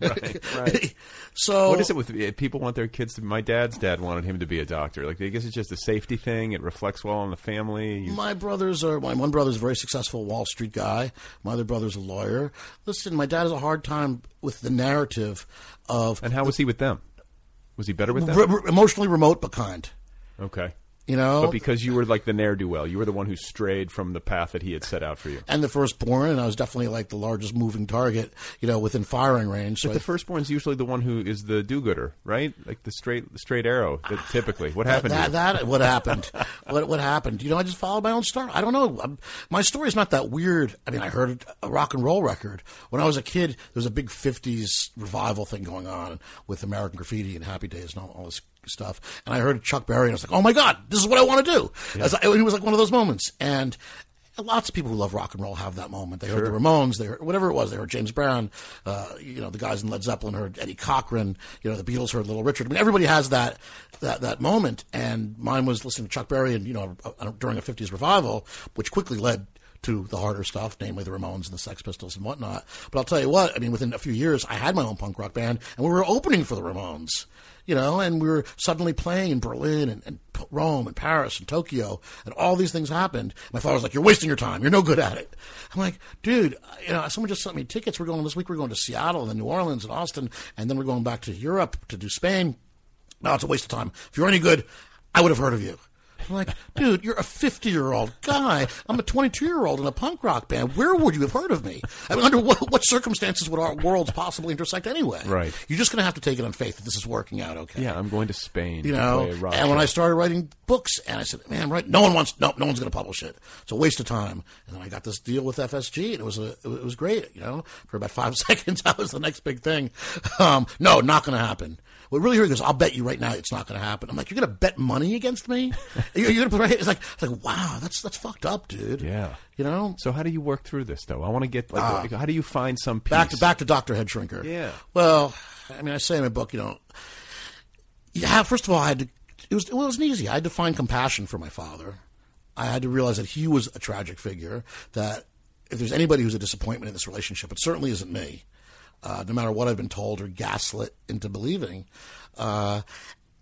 right. so What is it with eh, people want their kids to? My dad's dad wanted him to be a doctor. Like I guess it's just a safety thing. It reflects well on the family. You- My brothers are my one brother's a very successful Wall Street guy. My other brother's a lawyer. Listen, my dad has a hard time with the narrative of and how was he with them? Was he better with them? re- emotionally remote but kind. okay. You know, But because you were like the ne'er do well, you were the one who strayed from the path that he had set out for you. and the firstborn, and I was definitely like the largest moving target. You know, within firing range. So But I- the firstborn's usually the one who is the do-gooder, right? Like the straight, the straight arrow. That typically, what happened? that, that what happened? what what happened? You know, I just followed my own star. I don't know. I'm, my story's not that weird. I mean, I heard a rock and roll record when I was a kid. There was a big '50s revival thing going on with American Graffiti and Happy Days and all, all this stuff. And I heard Chuck Berry, and I was like, "Oh my God, this is what I want to do." As I, it was like one of those moments, and. Lots of people who love rock and roll have that moment. They heard the Ramones, they heard whatever it was. They heard James Brown, uh, you know, the guys in Led Zeppelin heard Eddie Cochran. You know, the Beatles heard Little Richard. I mean, everybody has that that that moment. And mine was listening to Chuck Berry, and you know, during a '50s revival, which quickly led to the harder stuff, namely the Ramones and the Sex Pistols and whatnot. But I'll tell you what, I mean, within a few years, I had my own punk rock band, and we were opening for the Ramones. You know, and we were suddenly playing in Berlin and, and Rome and Paris and Tokyo, and all these things happened. My father was like, "You're wasting your time. You're no good at it." I'm like, "Dude, you know, someone just sent me tickets. We're going this week. We're going to Seattle and New Orleans and Austin, and then we're going back to Europe to do Spain. No, it's a waste of time. If you're any good, I would have heard of you." I'm like, dude, you're a 50 year old guy. I'm a 22 year old in a punk rock band. Where would you have heard of me? I mean, under what, what circumstances would our worlds possibly intersect anyway? Right. You're just going to have to take it on faith that this is working out okay. yeah, I'm going to Spain. You know, and when. I started writing books, and I said, "Man, right? No one wants, no, no one's going to publish it. It's a waste of time." And then I got this deal with FSG, and it was a, it was great. You know, for about five seconds, that was the next big thing. Um, no, not going to happen. What really hurt goes, I'll bet you right now it's not going to happen. I'm like, you're going to bet money against me? you're, you're going to put right? It's like, it's like, wow, that's that's fucked up, dude. Yeah. You know. So how do you work through this though? I want to get like, ah. like, how do you find some peace? back to back to Doctor Head Shrinker. Yeah. Well, I mean, I say in my book, you know, yeah. First of all, I had to. It was it wasn't easy. I had to find compassion for my father. I had to realize that he was a tragic figure. That if there's anybody who's a disappointment in this relationship, it certainly isn't me. Uh, no matter what I've been told or gaslit into believing. Uh,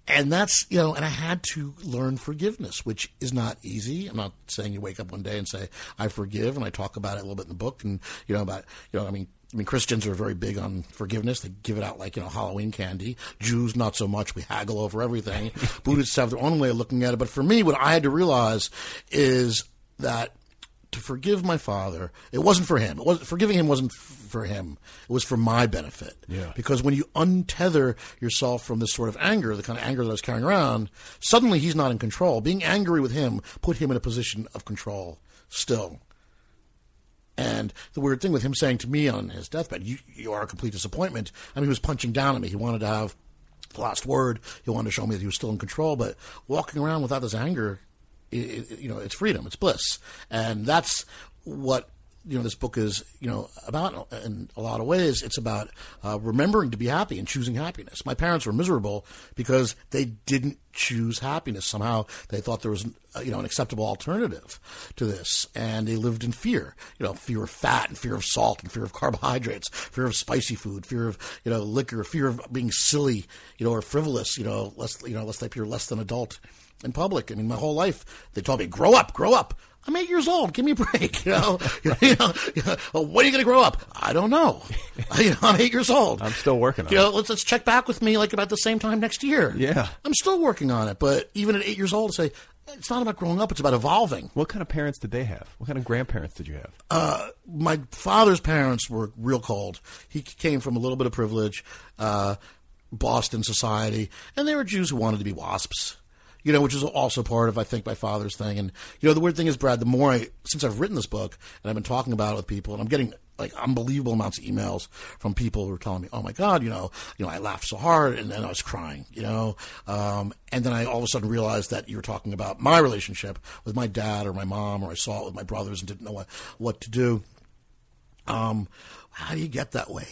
and that's you know, and I had to learn forgiveness, which is not easy. I'm not saying you wake up one day and say I forgive, and I talk about it a little bit in the book, and you know about you know, I mean, I mean Christians are very big on forgiveness. They give it out like you know Halloween candy. Jews not so much. We haggle over everything. Buddhists have their own way of looking at it. But for me, what I had to realize is that to forgive my father, it wasn't for him. It was forgiving him wasn't f- for him. It was for my benefit. Yeah. Because when you untether yourself from this sort of anger, the kind of anger that I was carrying around, suddenly he's not in control. Being angry with him put him in a position of control still. And the weird thing with him saying to me on his deathbed, you, you are a complete disappointment. I mean, he was punching down at me. He wanted to have the last word. He wanted to show me that he was still in control. But walking around without this anger, you know, it's freedom, it's bliss. And that's what you know this book is you know about in a lot of ways. It's about uh, remembering to be happy and choosing happiness. My parents were miserable because they didn't choose happiness. Somehow they thought there was uh, you know an acceptable alternative to this. And they lived in fear you know fear of fat and fear of salt and fear of carbohydrates fear of spicy food fear of you know liquor fear of being silly you know or frivolous you know less you know less they appear less than adult in public i mean my whole life they told me grow up grow up I'm eight years old. Give me a break. You know, you know, you know well, when are you going to grow up? I don't know. you know, I'm eight years old. I'm still working on You it. know, let's let's check back with me like about the same time next year. Yeah. I'm still working on it. But even at eight years old, say it's not about growing up. It's about evolving. What kind of parents did they have? What kind of grandparents did you have? my father's parents were real cold. He came from a little bit of privilege, uh, Boston society, and they were Jews who wanted to be wasps. You know, which is also part of I think my father's thing. And you know, the weird thing is, Brad, the more I since I've written this book and I've been talking about it with people, and I'm getting like unbelievable amounts of emails from people who are telling me, "Oh my God, you know, you know, I laughed so hard and then I was crying," you know, um, and then I all of a sudden realized that you were talking about my relationship with my dad or my mom, or I saw it with my brothers and didn't know what what to do. Um, how do you get that way?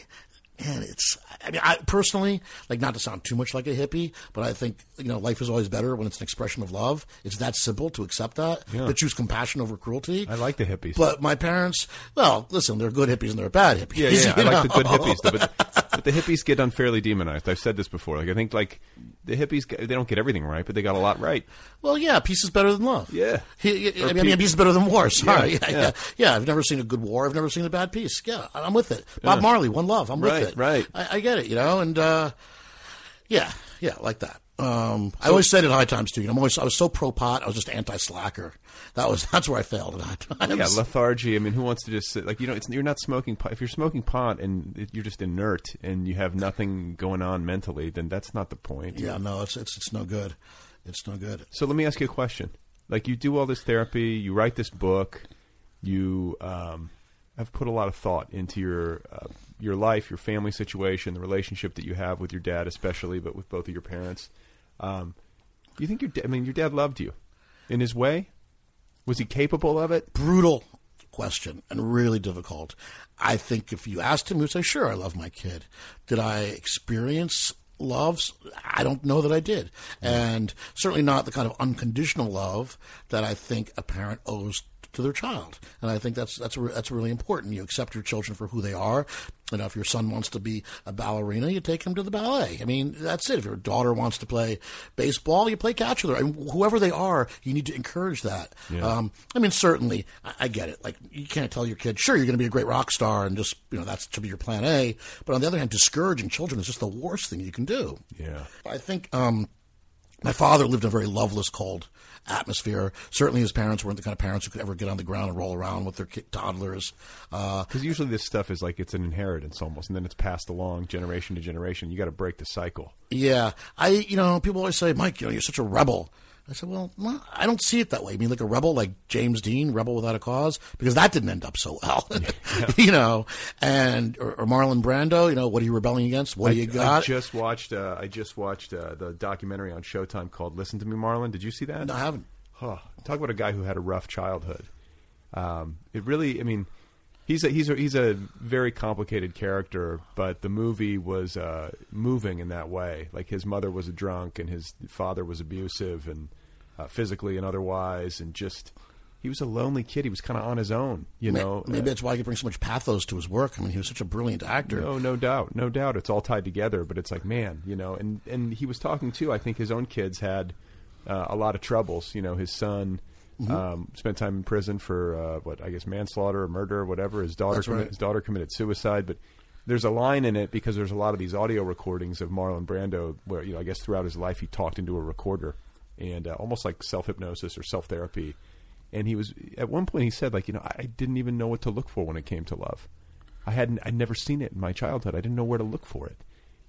And it's, I mean, I personally, like, not to sound too much like a hippie, but I think, you know, life is always better when it's an expression of love. It's that simple to accept that, Yeah. to choose compassion over cruelty. I like the hippies. But my parents, well, listen, they're good hippies and they're bad hippies. Yeah, yeah, I like the good hippies, though, but, but the hippies get unfairly demonized. I've said this before. Like I think like the hippies, they don't get everything right, but they got a lot right. Well, yeah, peace is better than love. Yeah. He, I Or mean, peace is better than war. Sorry. Yeah, Yeah, yeah, yeah. yeah, I've never seen a good war. I've never seen a bad peace. Yeah, I'm with it. Bob. Marley, one love. I'm Right, with it. right. I, I get it. You know, and uh, yeah, yeah, like that. Um, I always said at high times too. You know, I'm always I was so pro pot. I was just anti slacker. That was that's where I failed at high times. Yeah, lethargy. I mean, who wants to just sit like you know? It's, you're not smoking pot. If you're smoking pot and it, you're just inert and you have nothing going on mentally, then that's not the point. yeah, no, it's it's it's no good. It's no good. So let me ask you a question. Like you do all this therapy, you write this book, you um, have put a lot of thought into your uh, your life, your family situation, the relationship that you have with your dad, especially, but with both of your parents. Um, you think your da- I mean, your dad loved you in his way? Was he capable of it? brutal question and really difficult. I think if you asked him, he would say, "Sure, I love my kid." Did I experience loves? I don't know that I did, mm. and certainly not the kind of unconditional love that I think a parent owes to their child. And I think that's that's that's really important. You accept your children for who they are. You know, if your son wants to be a ballerina, you take him to the ballet. I mean, that's it. If your daughter wants to play baseball, you play catch with her. I mean, whoever they are, you need to encourage that. Um, I mean, certainly, I, I get it. Like, you can't tell your kid, sure, you're going to be a great rock star, and just you know that's to be your plan A. But on the other hand, discouraging children is just the worst thing you can do. Yeah. I think um, my father lived in a very loveless, cold atmosphere. Certainly, his parents weren't the kind of parents who could ever get on the ground and roll around with their kid, toddlers. Uh, Because usually this stuff is like it's an inheritance almost, and then it's passed along generation to generation. You got to break the cycle. yeah, I you know people always say, Mike, you know, you're such a rebel. I said, well, I don't see it that way. I mean, like a rebel, like James Dean, rebel without a cause, because that didn't end up so well, you know. And or, or Marlon Brando, you know, what are you rebelling against? What do you got? I just watched. Uh, I just watched uh, the documentary on Showtime called "Listen to Me, Marlon." Did you see that? No, I haven't. Huh. Talk about a guy who had a rough childhood. Um, it really, I mean, he's a he's a he's a very complicated character, but the movie was uh, moving in that way. Like his mother was a drunk, and his father was abusive, and uh, physically and otherwise, and just he was a lonely kid. He was kind of on his own, you know. maybe that's why he could bring so much pathos to his work. I mean, he was such a brilliant actor. No, no doubt, no doubt. It's all tied together, but it's like, man, you know, and and he was talking too. I think his own kids had uh, a lot of troubles. You know, his son Mm-hmm. um, spent time in prison for uh, what I guess manslaughter or murder or whatever. His daughter, commi- right. his daughter committed suicide, but. There's a line in it because there's a lot of these audio recordings of Marlon Brando where you know I guess throughout his life he talked into a recorder and uh, almost like self hypnosis or self therapy, and he was at one point he said like you know I, didn't even know what to look for when it came to love. I hadn't I'd never seen it in my childhood. I didn't know where to look for it.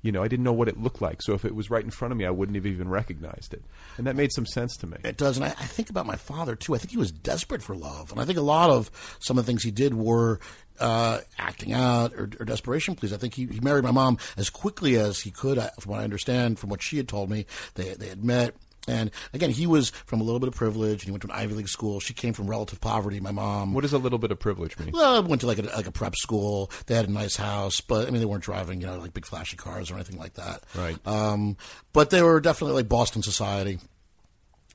You know, I didn't know what it looked like. So if it was right in front of me, I wouldn't have even recognized it. And that made some sense to me. It does, and I, I think about my father too. I think he was desperate for love, and I think a lot of some of the things he did were uh, acting out or, or desperation pleas. I think he, he married my mom as quickly as he could, I- from what I understand, from what she had told me. They they had met. And again, he was from a little bit of privilege, and he went to an Ivy League school. She came from relative poverty. My mom, What does a little bit of privilege mean? well, went to like a like a prep school. They had a nice house, but I mean, they weren't driving, you know, like big flashy cars or anything like that. Right. Um, but they were definitely like Boston society.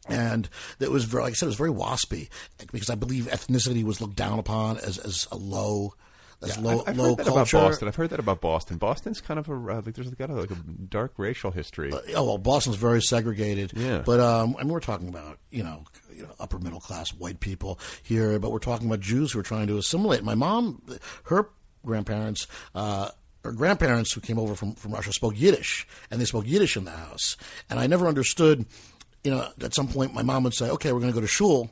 And it was very, like I said, it was very waspy because I believe ethnicity was looked down upon as, as a low, as low, I've, I've low heard that culture. about Boston. I've heard that about Boston. Boston's kind of a uh, like there's got a, like a dark racial history. Oh well, Boston's very segregated. Yeah. But um, I mean, we're talking about you know, you know, upper middle class white people here, but we're talking about Jews who are trying to assimilate. My mom, her grandparents. Uh, her grandparents who came over from, from Russia spoke Yiddish, and they spoke Yiddish in the house. And I never understood, you know, at some point my mom would say, "Okay, we're going to go to shul,"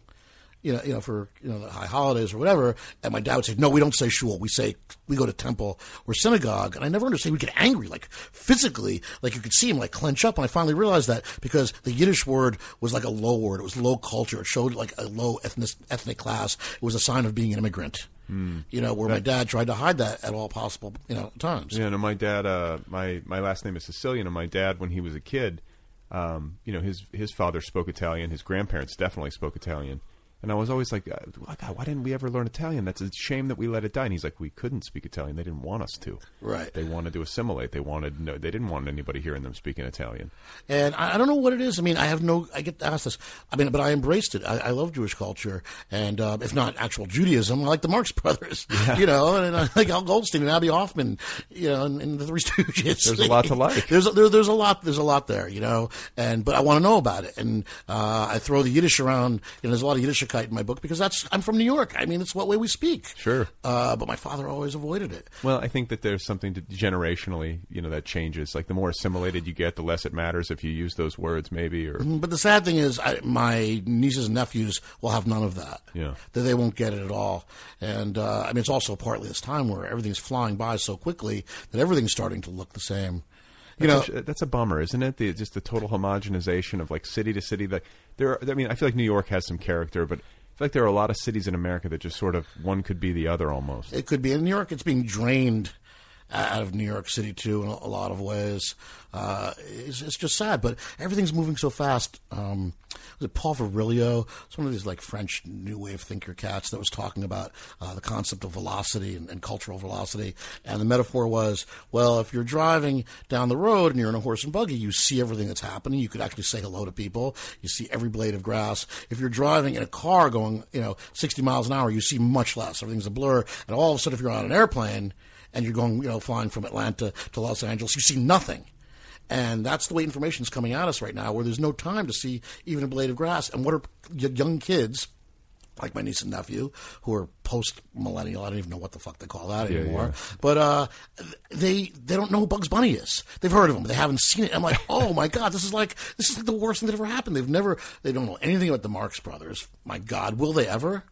you know, you know, for you know the high holidays or whatever. And my dad would say, "No, we don't say shul. We say we go to temple or synagogue." And I never understood. We get angry, like physically, like you could see him like clench up. And I finally realized that because the Yiddish word was like a low word. It was low culture. It showed like a low ethnic ethnic class. It was a sign of being an immigrant. You know, where my dad tried to hide that at all possible you know times. Yeah, no, my dad. Uh, my my last name is Sicilian, and my dad, when he was a kid, um, you know, his his father spoke Italian. His grandparents definitely spoke Italian, and I was always like, uh, "Why- God, why didn't we ever learn Italian? That's a shame that we let it die. And he's like, we couldn't speak Italian. They didn't want us to. Right. They wanted to assimilate. They wanted no. They didn't want anybody hearing them speaking Italian. And I, I don't know what it is. I mean, I have no. I get asked this. I mean, but I embraced it. I, I love Jewish culture, and uh, if not actual Judaism, I like the Marx Brothers. You know, and I like Al Goldstein and Abbie Hoffman. You know, and, and the Three Stooges. There's a lot to like. there's a, there, there's a lot. There's a lot there. You know, and but I want to know about it, and uh, I throw the Yiddish around. You know, there's a lot of In my book because that's I'm from New York. I mean, it's what way we speak. Sure. Uh, but my father always avoided it. Well, I think that there's something to, generationally, you know, that changes. Like the more assimilated you get, the less it matters if you use those words, maybe. Or But the sad thing is, I, my nieces and nephews will have none of that. Yeah. That they won't get it at all. And, uh, I mean, it's also partly this time where everything's flying by so quickly that everything's starting to look the same. You know, that's, a, that's a bummer, isn't it? The, just the total homogenization of like city to city. That there, are, I mean, I feel like New York has some character, but I feel like there are a lot of cities in America that just sort of one could be the other almost. it could be in New York, it's being drained out of New York City too in a, lot of ways. Uh, it's, it's just sad, but everything's moving so fast. Um, was it Paul Virilio? It's one of these like French new wave thinker cats that was talking about uh, the concept of velocity and, and cultural velocity. And the metaphor was, well, if you're driving down the road and you're in a horse and buggy, you see everything that's happening. You could actually say hello to people. You see every blade of grass. If you're driving in a car going, you know, 60 miles an hour, you see much less. Everything's a blur. And all of a sudden, if you're on an airplane and you're going, you know, flying from Atlanta to Los Angeles, you see nothing. And that's the way information is coming at us right now, where there's no time to see even a blade of grass. And what are young kids, like my niece and nephew, who are post millennial, I don't even know what the fuck they call that anymore. But uh, they they don't know who Bugs Bunny is. They've heard of him, but they haven't seen it. I'm like, oh my god, this is like this is like the worst thing that ever happened. They've never, they don't know anything about the Marx Brothers. My God, will they ever?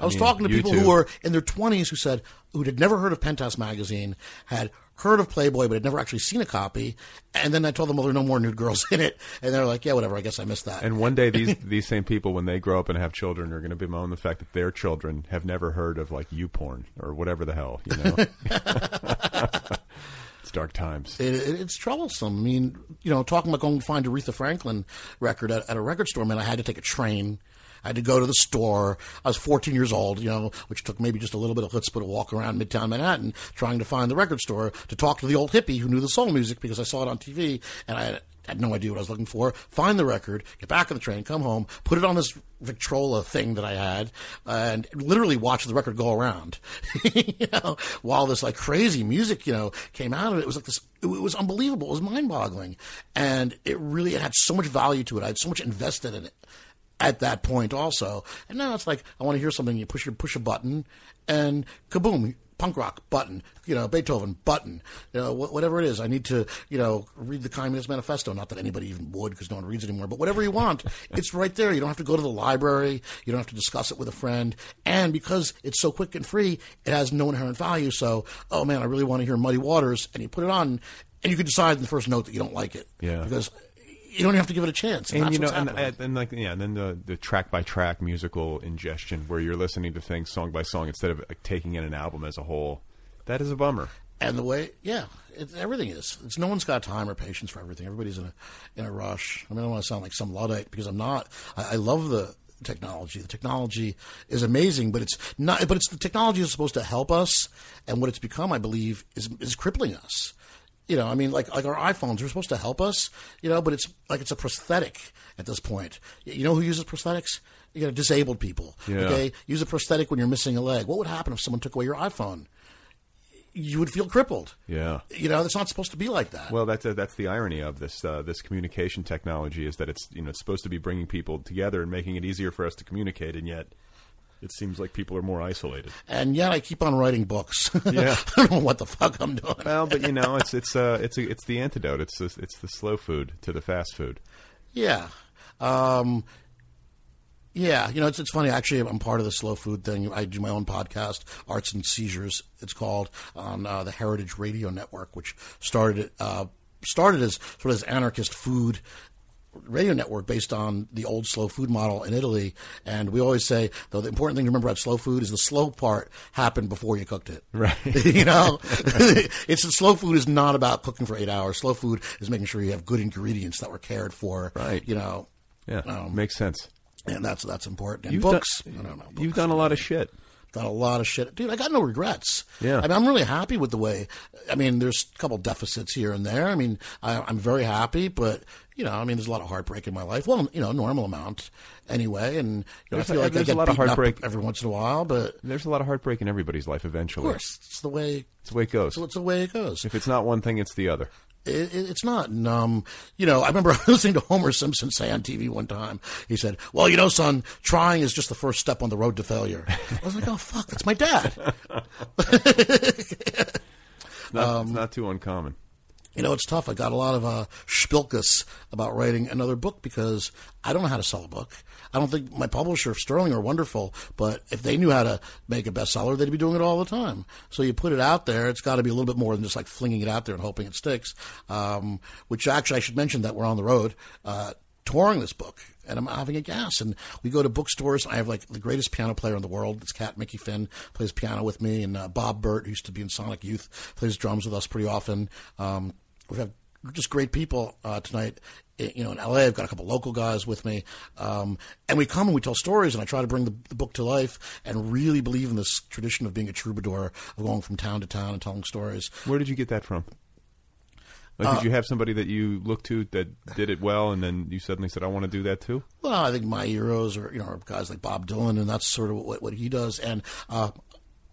I was mean, talking to people too. who were in their 20s who said, who had never heard of Penthouse magazine, had heard of Playboy, but had never actually seen a copy. And then I told them, well, there are no more nude girls in it. And they're like, yeah, whatever, I guess I missed that. And one day, these these same people, when they grow up and have children, are going to bemoan the fact that their children have never heard of like YouPorn or whatever the hell, you know. it's dark times. it, it, it's troublesome. I mean, you know, talking about going to find Aretha Franklin record at, at a record store, man, I had to take a train. I had to go to the store. I was 14 years old, you know, which took maybe just a little bit of chutzpah to walk around Midtown Manhattan trying to find the record store to talk to the old hippie who knew the soul music because I saw it on TV and I had, had no idea what I was looking for. Find the record, get back on the train, come home, put it on this Victrola thing that I had, and literally watch the record go around. you know, while this like crazy music, you know, came out of it, it was like this. It was unbelievable. It was mind-boggling, and it really it had so much value to it. I had so much invested in it at that point also. And now it's like I want to hear something. You push your push a button, and kaboom, punk rock button. You know, Beethoven button. You know, wh- whatever it is. I need to you know read the Communist Manifesto. Not that anybody even would, because no one reads it anymore. But whatever you want, it's right there. You don't have to go to the library. You don't have to discuss it with a friend. And because it's so quick and free, it has no inherent value. So, oh man, I really want to hear Muddy Waters, and you put it on, and you can decide in the first note that you don't like it. Yeah. Because you don't have to give it a chance. And, and you know, and, and, and like yeah, and then the the track by track musical ingestion, where you're listening to things song by song instead of like, taking in an album as a whole. That is a bummer. and the way, yeah, it, everything is. It's no one's got time or patience for everything. Everybody's in a in a rush. I mean, I don't want to sound like some luddite because I'm not. I, I love the technology. The technology is amazing, but it's not. But it's the technology is supposed to help us, and what it's become, I believe, is is crippling us. You know, I mean, like like our iPhones are supposed to help us, you know, but it's like it's a prosthetic at this point. You know who uses prosthetics? You know, disabled people. Yeah. Okay, use a prosthetic when you're missing a leg. What would happen if someone took away your iPhone? You would feel crippled. Yeah. You know, it's not supposed to be like that. Well, that's that's the irony of this uh, this communication technology is that it's you know it's supposed to be bringing people together and making it easier for us to communicate, and yet it seems like people are more isolated. and yet I keep on writing books. Yeah. I don't know what the fuck I'm doing. Well, but you know, it's it's uh it's a, it's the antidote. It's the, it's the slow food to the fast food. Yeah. Um, yeah, you know, it's, it's funny. Actually, I'm part of the slow food thing. I do my own podcast, Arts and Seizures, it's called, on uh, the Heritage Radio Network, which started uh, started as sort of as anarchist food radio network based on the old slow food model in Italy. And we always say, though, the important thing to remember about slow food is the slow part happened before you cooked it. Right. you know, it's slow food is not about cooking for eight hours. Slow food is making sure you have good ingredients that were cared for. Right. You know, Yeah, Um, makes sense. and that's that's important. And You've books, done, I don't know. You've done a lot of shit. Done a lot of shit, dude. I got no regrets. Yeah. I mean, I'm really happy with the way. I mean, there's a couple deficits here and there. I mean, I, I'm very happy, but you know, I mean, there's a lot of heartbreak in my life. Well, you know, normal amount anyway. And you know, I feel a- like I there's a lot of heartbreak. every once in a while, but There's a lot of heartbreak in everybody's life eventually. Of course, it's the way. It's the way it goes. So It's the way it goes. If it's not one thing, it's the other. It, it, it's not. And, um, you know, I remember listening to Homer Simpson say on TV one time. He said, "Well, you know, son, trying is just the first step on the road to failure." I was like, "Oh fuck, that's my dad." Not, it's not too uncommon. You know, it's tough. I got a lot of uh, spilkus about writing another book because I don't know how to sell a book. I don't think my publisher, Sterling, are wonderful, but if they knew how to make a bestseller, they'd be doing it all the time. So you put it out there, it's got to be a little bit more than just like flinging it out there and hoping it sticks. Um, which actually, I should mention that we're on the road. Uh, touring this book and I'm having a gas and we go to bookstores. I have like the greatest piano player in the world. It's Cat Mickey Finn plays piano with me and uh, Bob Bert, who used to be in Sonic Youth, plays drums with us pretty often. Um, we have just great people uh, tonight. You know, in LA, I've got a couple local guys with me, um, and we come and we tell stories, and I try to bring the, the book to life, and really believe in this tradition of being a troubadour, of going from town to town and telling stories. Where did you get that from? Like, Uh, did you have somebody that you looked to that did it well, and then you suddenly said, "I want to do that too"? Well, I think my heroes are you know are guys like Bob Dylan, and that's sort of what, what he does. And uh,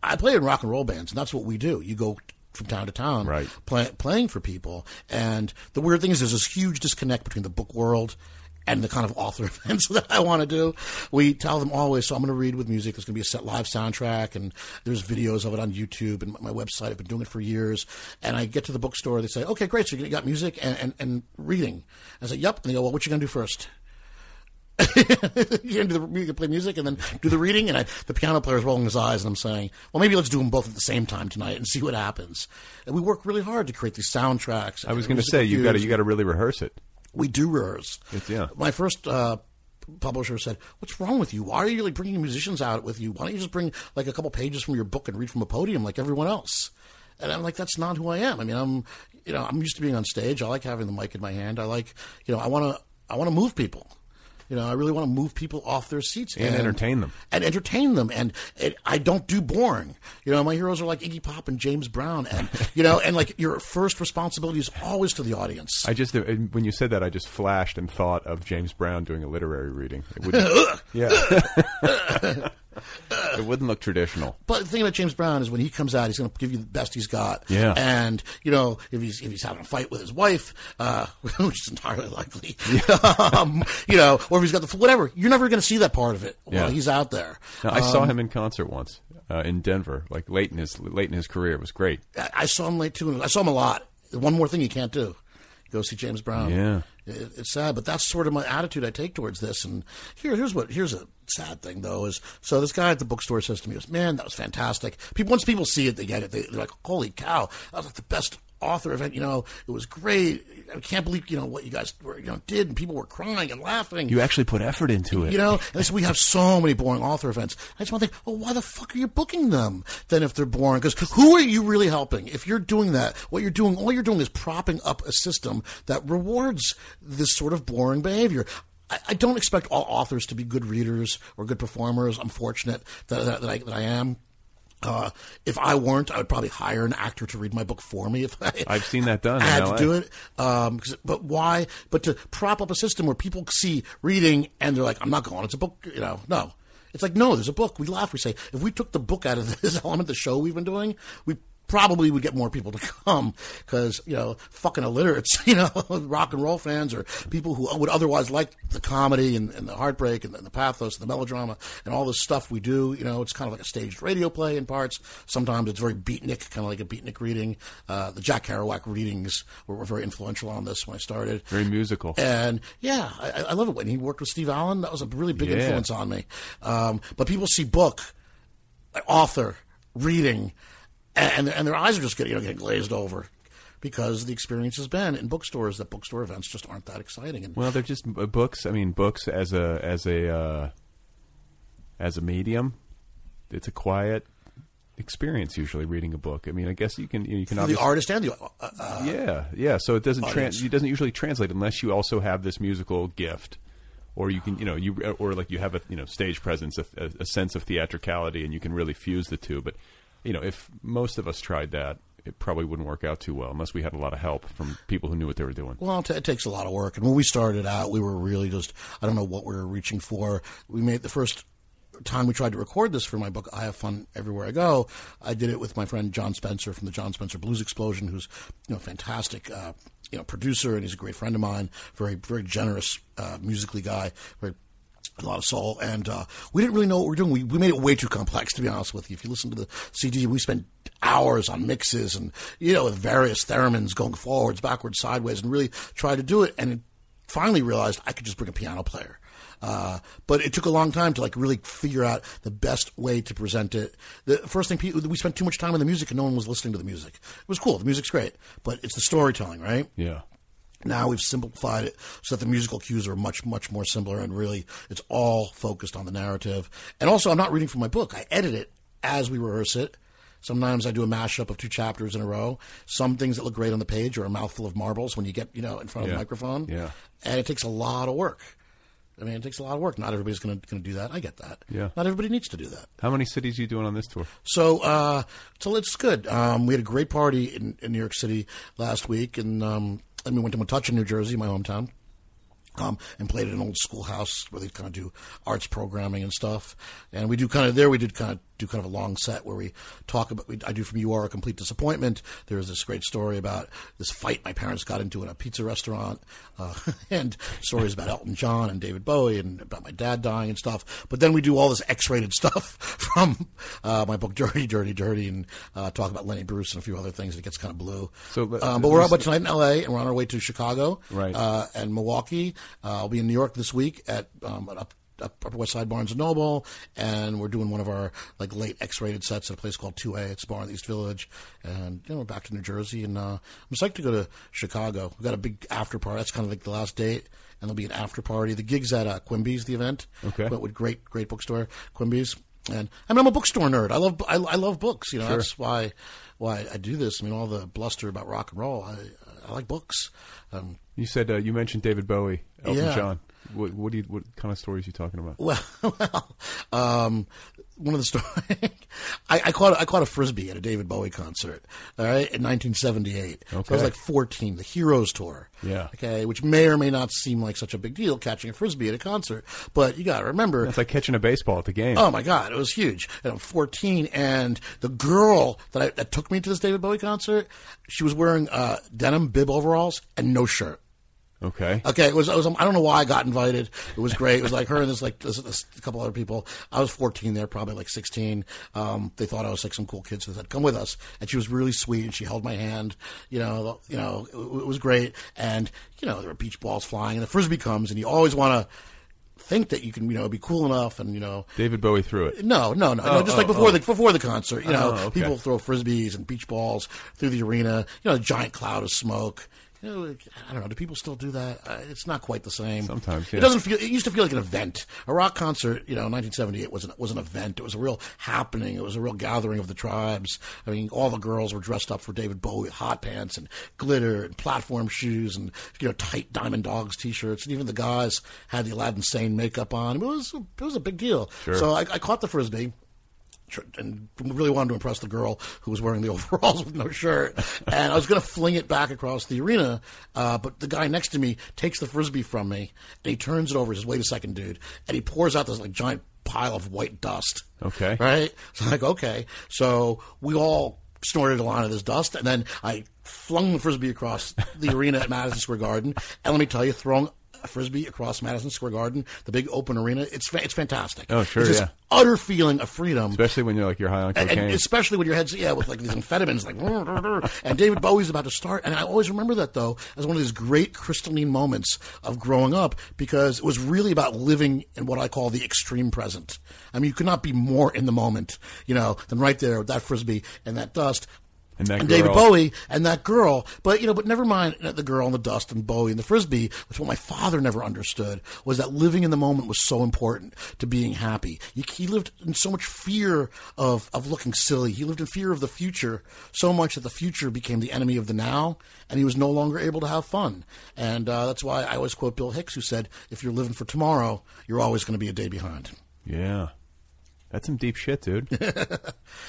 I play in rock and roll bands, and that's what we do. You go from town to town, Right. play, playing for people. And the weird thing is, there's this huge disconnect between the book world. And the kind of author events that I want to do, we tell them always. So I'm going to read with music. There's going to be a set live soundtrack, and there's videos of it on YouTube and my website. I've been doing it for years. And I get to the bookstore, they say, "Okay, great. So you got music and, and, and reading." I say, "Yep." And they go, "Well, what you going to do first? you can do the you can play music and then do the reading, and I, the piano player is rolling his eyes, and I'm saying, well, maybe let's do them both at the same time tonight and see what happens. And we work really hard to create these soundtracks. I was going to say you got to you got to really rehearse it. We do. It's- yeah. My first uh, publisher said, "What's wrong with you? Why are you like bringing musicians out with you? Why don't you just bring like a couple pages from your book and read from a podium like everyone else?" And I'm like, "That's not who I am. I mean, I'm, you know, I'm used to being on stage. I like having the mic in my hand. I like, you know, I want to, I want to move people." You know, I really want to move people off their seats And entertain them. and entertain them. And it, I don't do boring. You know, my heroes are like Iggy Pop and James Brown, and you know, and like your first responsibility is always to the audience. I just when you said that, I just flashed and thought of James Brown doing a literary reading. It yeah, it wouldn't look traditional. But the thing about James Brown is when he comes out, he's going to give you the best he's got. Yeah. And you know, if he's if he's having a fight with his wife, uh, which is entirely likely, um, you know, or if he's got the whatever, you're never going to see that part of it while Yeah. he's out there. I saw Um, him in concert once uh, in Denver, like late in his late in his career. It was great. I, I saw him late too. I saw him a lot. One more thing you can't do. Go see James Brown. Yeah. It, it's sad, but that's sort of my attitude I take towards this. And here, here's what here's a sad thing though is so this guy at the bookstore says to me, goes, "Man, that was fantastic." People once people see it, they get it. They, they're like, "Holy cow, that was like the best." Author event, you know, it was great. I can't believe, you know, what you guys were, you know, did, and people were crying and laughing. You actually put effort into it. You know, and we have so many boring author events. I just want to think, well, why the fuck are you booking them then if they're boring? Because who are you really helping? If you're doing that, what you're doing, all you're doing is propping up a system that rewards this sort of boring behavior. I, I don't expect all authors to be good readers or good performers. I'm fortunate that, that, that, I, that I am. Uh, if I weren't, I would probably hire an actor to read my book for me. If I, I've seen that done I had LA. to do it. Um, 'cause- but why? But to prop up a system where people see reading and they're like, "I'm not going. It's a book." You know, no. It's like, no, there's a book. We laugh. We say, if we took the book out of this element, the show we've been doing, we probably would get more people to come because you know fucking illiterates you know rock and roll fans or people who would otherwise like the comedy and, and the heartbreak and the, the pathos and the melodrama and all this stuff we do you know it's kind of like a staged radio play in parts sometimes it's very beatnik kind of like a beatnik reading uh, the jack kerouac readings were, were very influential on this when i started Very musical. and yeah, I, I love it when he worked with Steve Allen. That was a really big Yeah. influence on me. Um, but people see book, author, reading, and and their eyes are just getting you know getting glazed over. because the experience has been in bookstores that bookstore events just aren't that exciting. And Well, they're just books. I mean, books as a as a uh, as a medium. It's a quiet experience usually reading a book. I mean, I guess you can you can the artist and the uh, uh, yeah, yeah. So it doesn't trans. It doesn't usually translate unless you also have this musical gift, or you can, you know, you or like you have a you know stage presence, a, a, a sense of theatricality, and you can really fuse the two. But you know, if most of us tried that, it probably wouldn't work out too well unless we had a lot of help from people who knew what they were doing. Well, it, takes a lot of work. And when we started out, we were really just, I don't know what we were reaching for. We made the first time we tried to record this for my book, I Have Fun Everywhere I Go. I did it with my friend Jon Spencer from the Jon Spencer Blues Explosion, who's, you know, fantastic, uh, you know, producer, and he's a great friend of mine. Very, very generous, uh, musically guy. Very, a lot of soul, and uh, we didn't really know what we were doing. We, we made it way too complex, to be honest with you. If you listen to the CD, we spent hours on mixes and you know with various theremins going forwards, backwards, sideways, and really tried to do it. And it finally realized I could just bring a piano player. Uh, but it took a long time to like really figure out the best way to present it. The first thing we spent too much time on the music and no one was listening to the music. It was cool. The music's great, but it's the storytelling, right? Yeah. Now we've simplified it so that the musical cues are much, much more simpler and really it's all focused on the narrative. And also, I'm not reading from my book. I edit it as we rehearse it. Sometimes I do a mashup of two chapters in a row. Some things that look great on the page are a mouthful of marbles when you get, you know, in front of Yeah. the microphone. Yeah. And it takes a lot of work. I mean, it takes a lot of work. Not everybody's going to do that. I get that. Yeah. Not everybody needs to do that. How many cities are you doing on this tour? So, uh, so it's good. Um, we had a great party in, in New York City last week, and um, and we went to Metuchen, New Jersey, my hometown. And played at an old schoolhouse where they kind of do arts programming and stuff. And we do kind of there. We did kind of do kind of a long set where we talk about. We, I do from "You Are a Complete Disappointment." There's this great story about this fight my parents got into in a pizza restaurant, uh, and stories about Elton John and David Bowie and about my dad dying and stuff. But then we do all this X-rated stuff from uh, my book "Dirty, Dirty, Dirty" and uh, talk about Lenny Bruce and a few other things. And it gets kind of blue. So, but- um, but we're up tonight in L.A. and we're on our way to Chicago, Right. Uh, and Milwaukee. Uh, I'll be in New York this week at um, at up, up Upper West Side Barnes and Noble, and we're doing one of our like late X-rated sets at a place called Two A. It's a bar in the East Village, and you know we're back to New Jersey, and uh, I'm psyched to go to Chicago. We've got a big after party. That's kind of like the last date. And there'll be an after party. The gig's at uh, Quimby's, the event. Okay. But with great, great bookstore, Quimby's. And I mean, I'm a bookstore nerd. I love, I, I love books. You know, that's why, why I do this. I mean, all the bluster about rock and roll. I, I like books. Um, You said uh, you mentioned David Bowie, Elton Yeah. John. What, what do you? What kind of stories are you talking about? Well, well, um, one of the stories I, I caught I caught a frisbee at a David Bowie concert. All right, in 1978. So I was like 14. The Heroes Tour. Yeah. Okay, which may or may not seem like such a big deal catching a frisbee at a concert, but you got to remember. It's like catching a baseball at the game. Oh my God, it was huge. And I'm 14, and the girl that I, that took me to this David Bowie concert, she was wearing uh, denim bib overalls and no shirt. Okay. Okay, it was, it was. I don't know why I got invited. It was great. It was like her and this like this, this, a couple other people. I was 14 there, probably like 16. Um, they thought I was like some cool kid, so they said, "Come with us." And she was really sweet, and she held my hand. You know, you know, it, it was great. And you know, there were beach balls flying, and the frisbee comes, and you always want to think that you can, you know, be cool enough, and you know, David Bowie threw it. no, no, no, Oh, no. Just oh, like before oh. the before the concert, you know, Oh, okay. people throw frisbees and beach balls through the arena. You know, a giant cloud of smoke. You know, I don't know. Do people still do that? Uh, it's not quite the same. Sometimes, yeah. it doesn't feel. It used to feel like an event. A rock concert, you know, in 1978 was an, was an event. It was a real happening. It was a real gathering of the tribes. I mean, all the girls were dressed up for David Bowie with hot pants and glitter and platform shoes and you know tight Diamond Dogs t-shirts, and even the guys had the Aladdin Sane makeup on. It was it was a big deal. So I, I caught the frisbee and really wanted to impress the girl who was wearing the overalls with no shirt. And I was going to fling it back across the arena, uh, but the guy next to me takes the frisbee from me and he turns it over. He says, "Wait a second, dude!" And he pours out this like giant pile of white dust. Okay. right? So I'm like, okay. So we all snorted a line of this dust, and then I flung the frisbee across the arena at Madison Square Garden. And let me tell you, throwing frisbee across Madison Square Garden, the big open arena, it's it's fantastic. Oh, sure, it's this yeah. utter feeling of freedom. Especially when you're like you're high on And, cocaine. and especially when your head's yeah with like these amphetamines like and David Bowie's about to start and I always remember that though as one of these great crystalline moments of growing up because it was really about living in what I call the extreme present. I mean you could not be more in the moment, you know, than right there with that frisbee and that dust. And that and David Bowie and that girl. But you know, but never mind the girl and the dust and Bowie and the frisbee. Which what my father never understood was that living in the moment was so important to being happy. He lived in so much fear of of looking silly. He lived in fear of the future so much that the future became the enemy of the now, and he was no longer able to have fun. And uh, that's why I always quote Bill Hicks, who said, "If you're living for tomorrow, you're always going to be a day behind." Yeah. That's some deep shit, dude.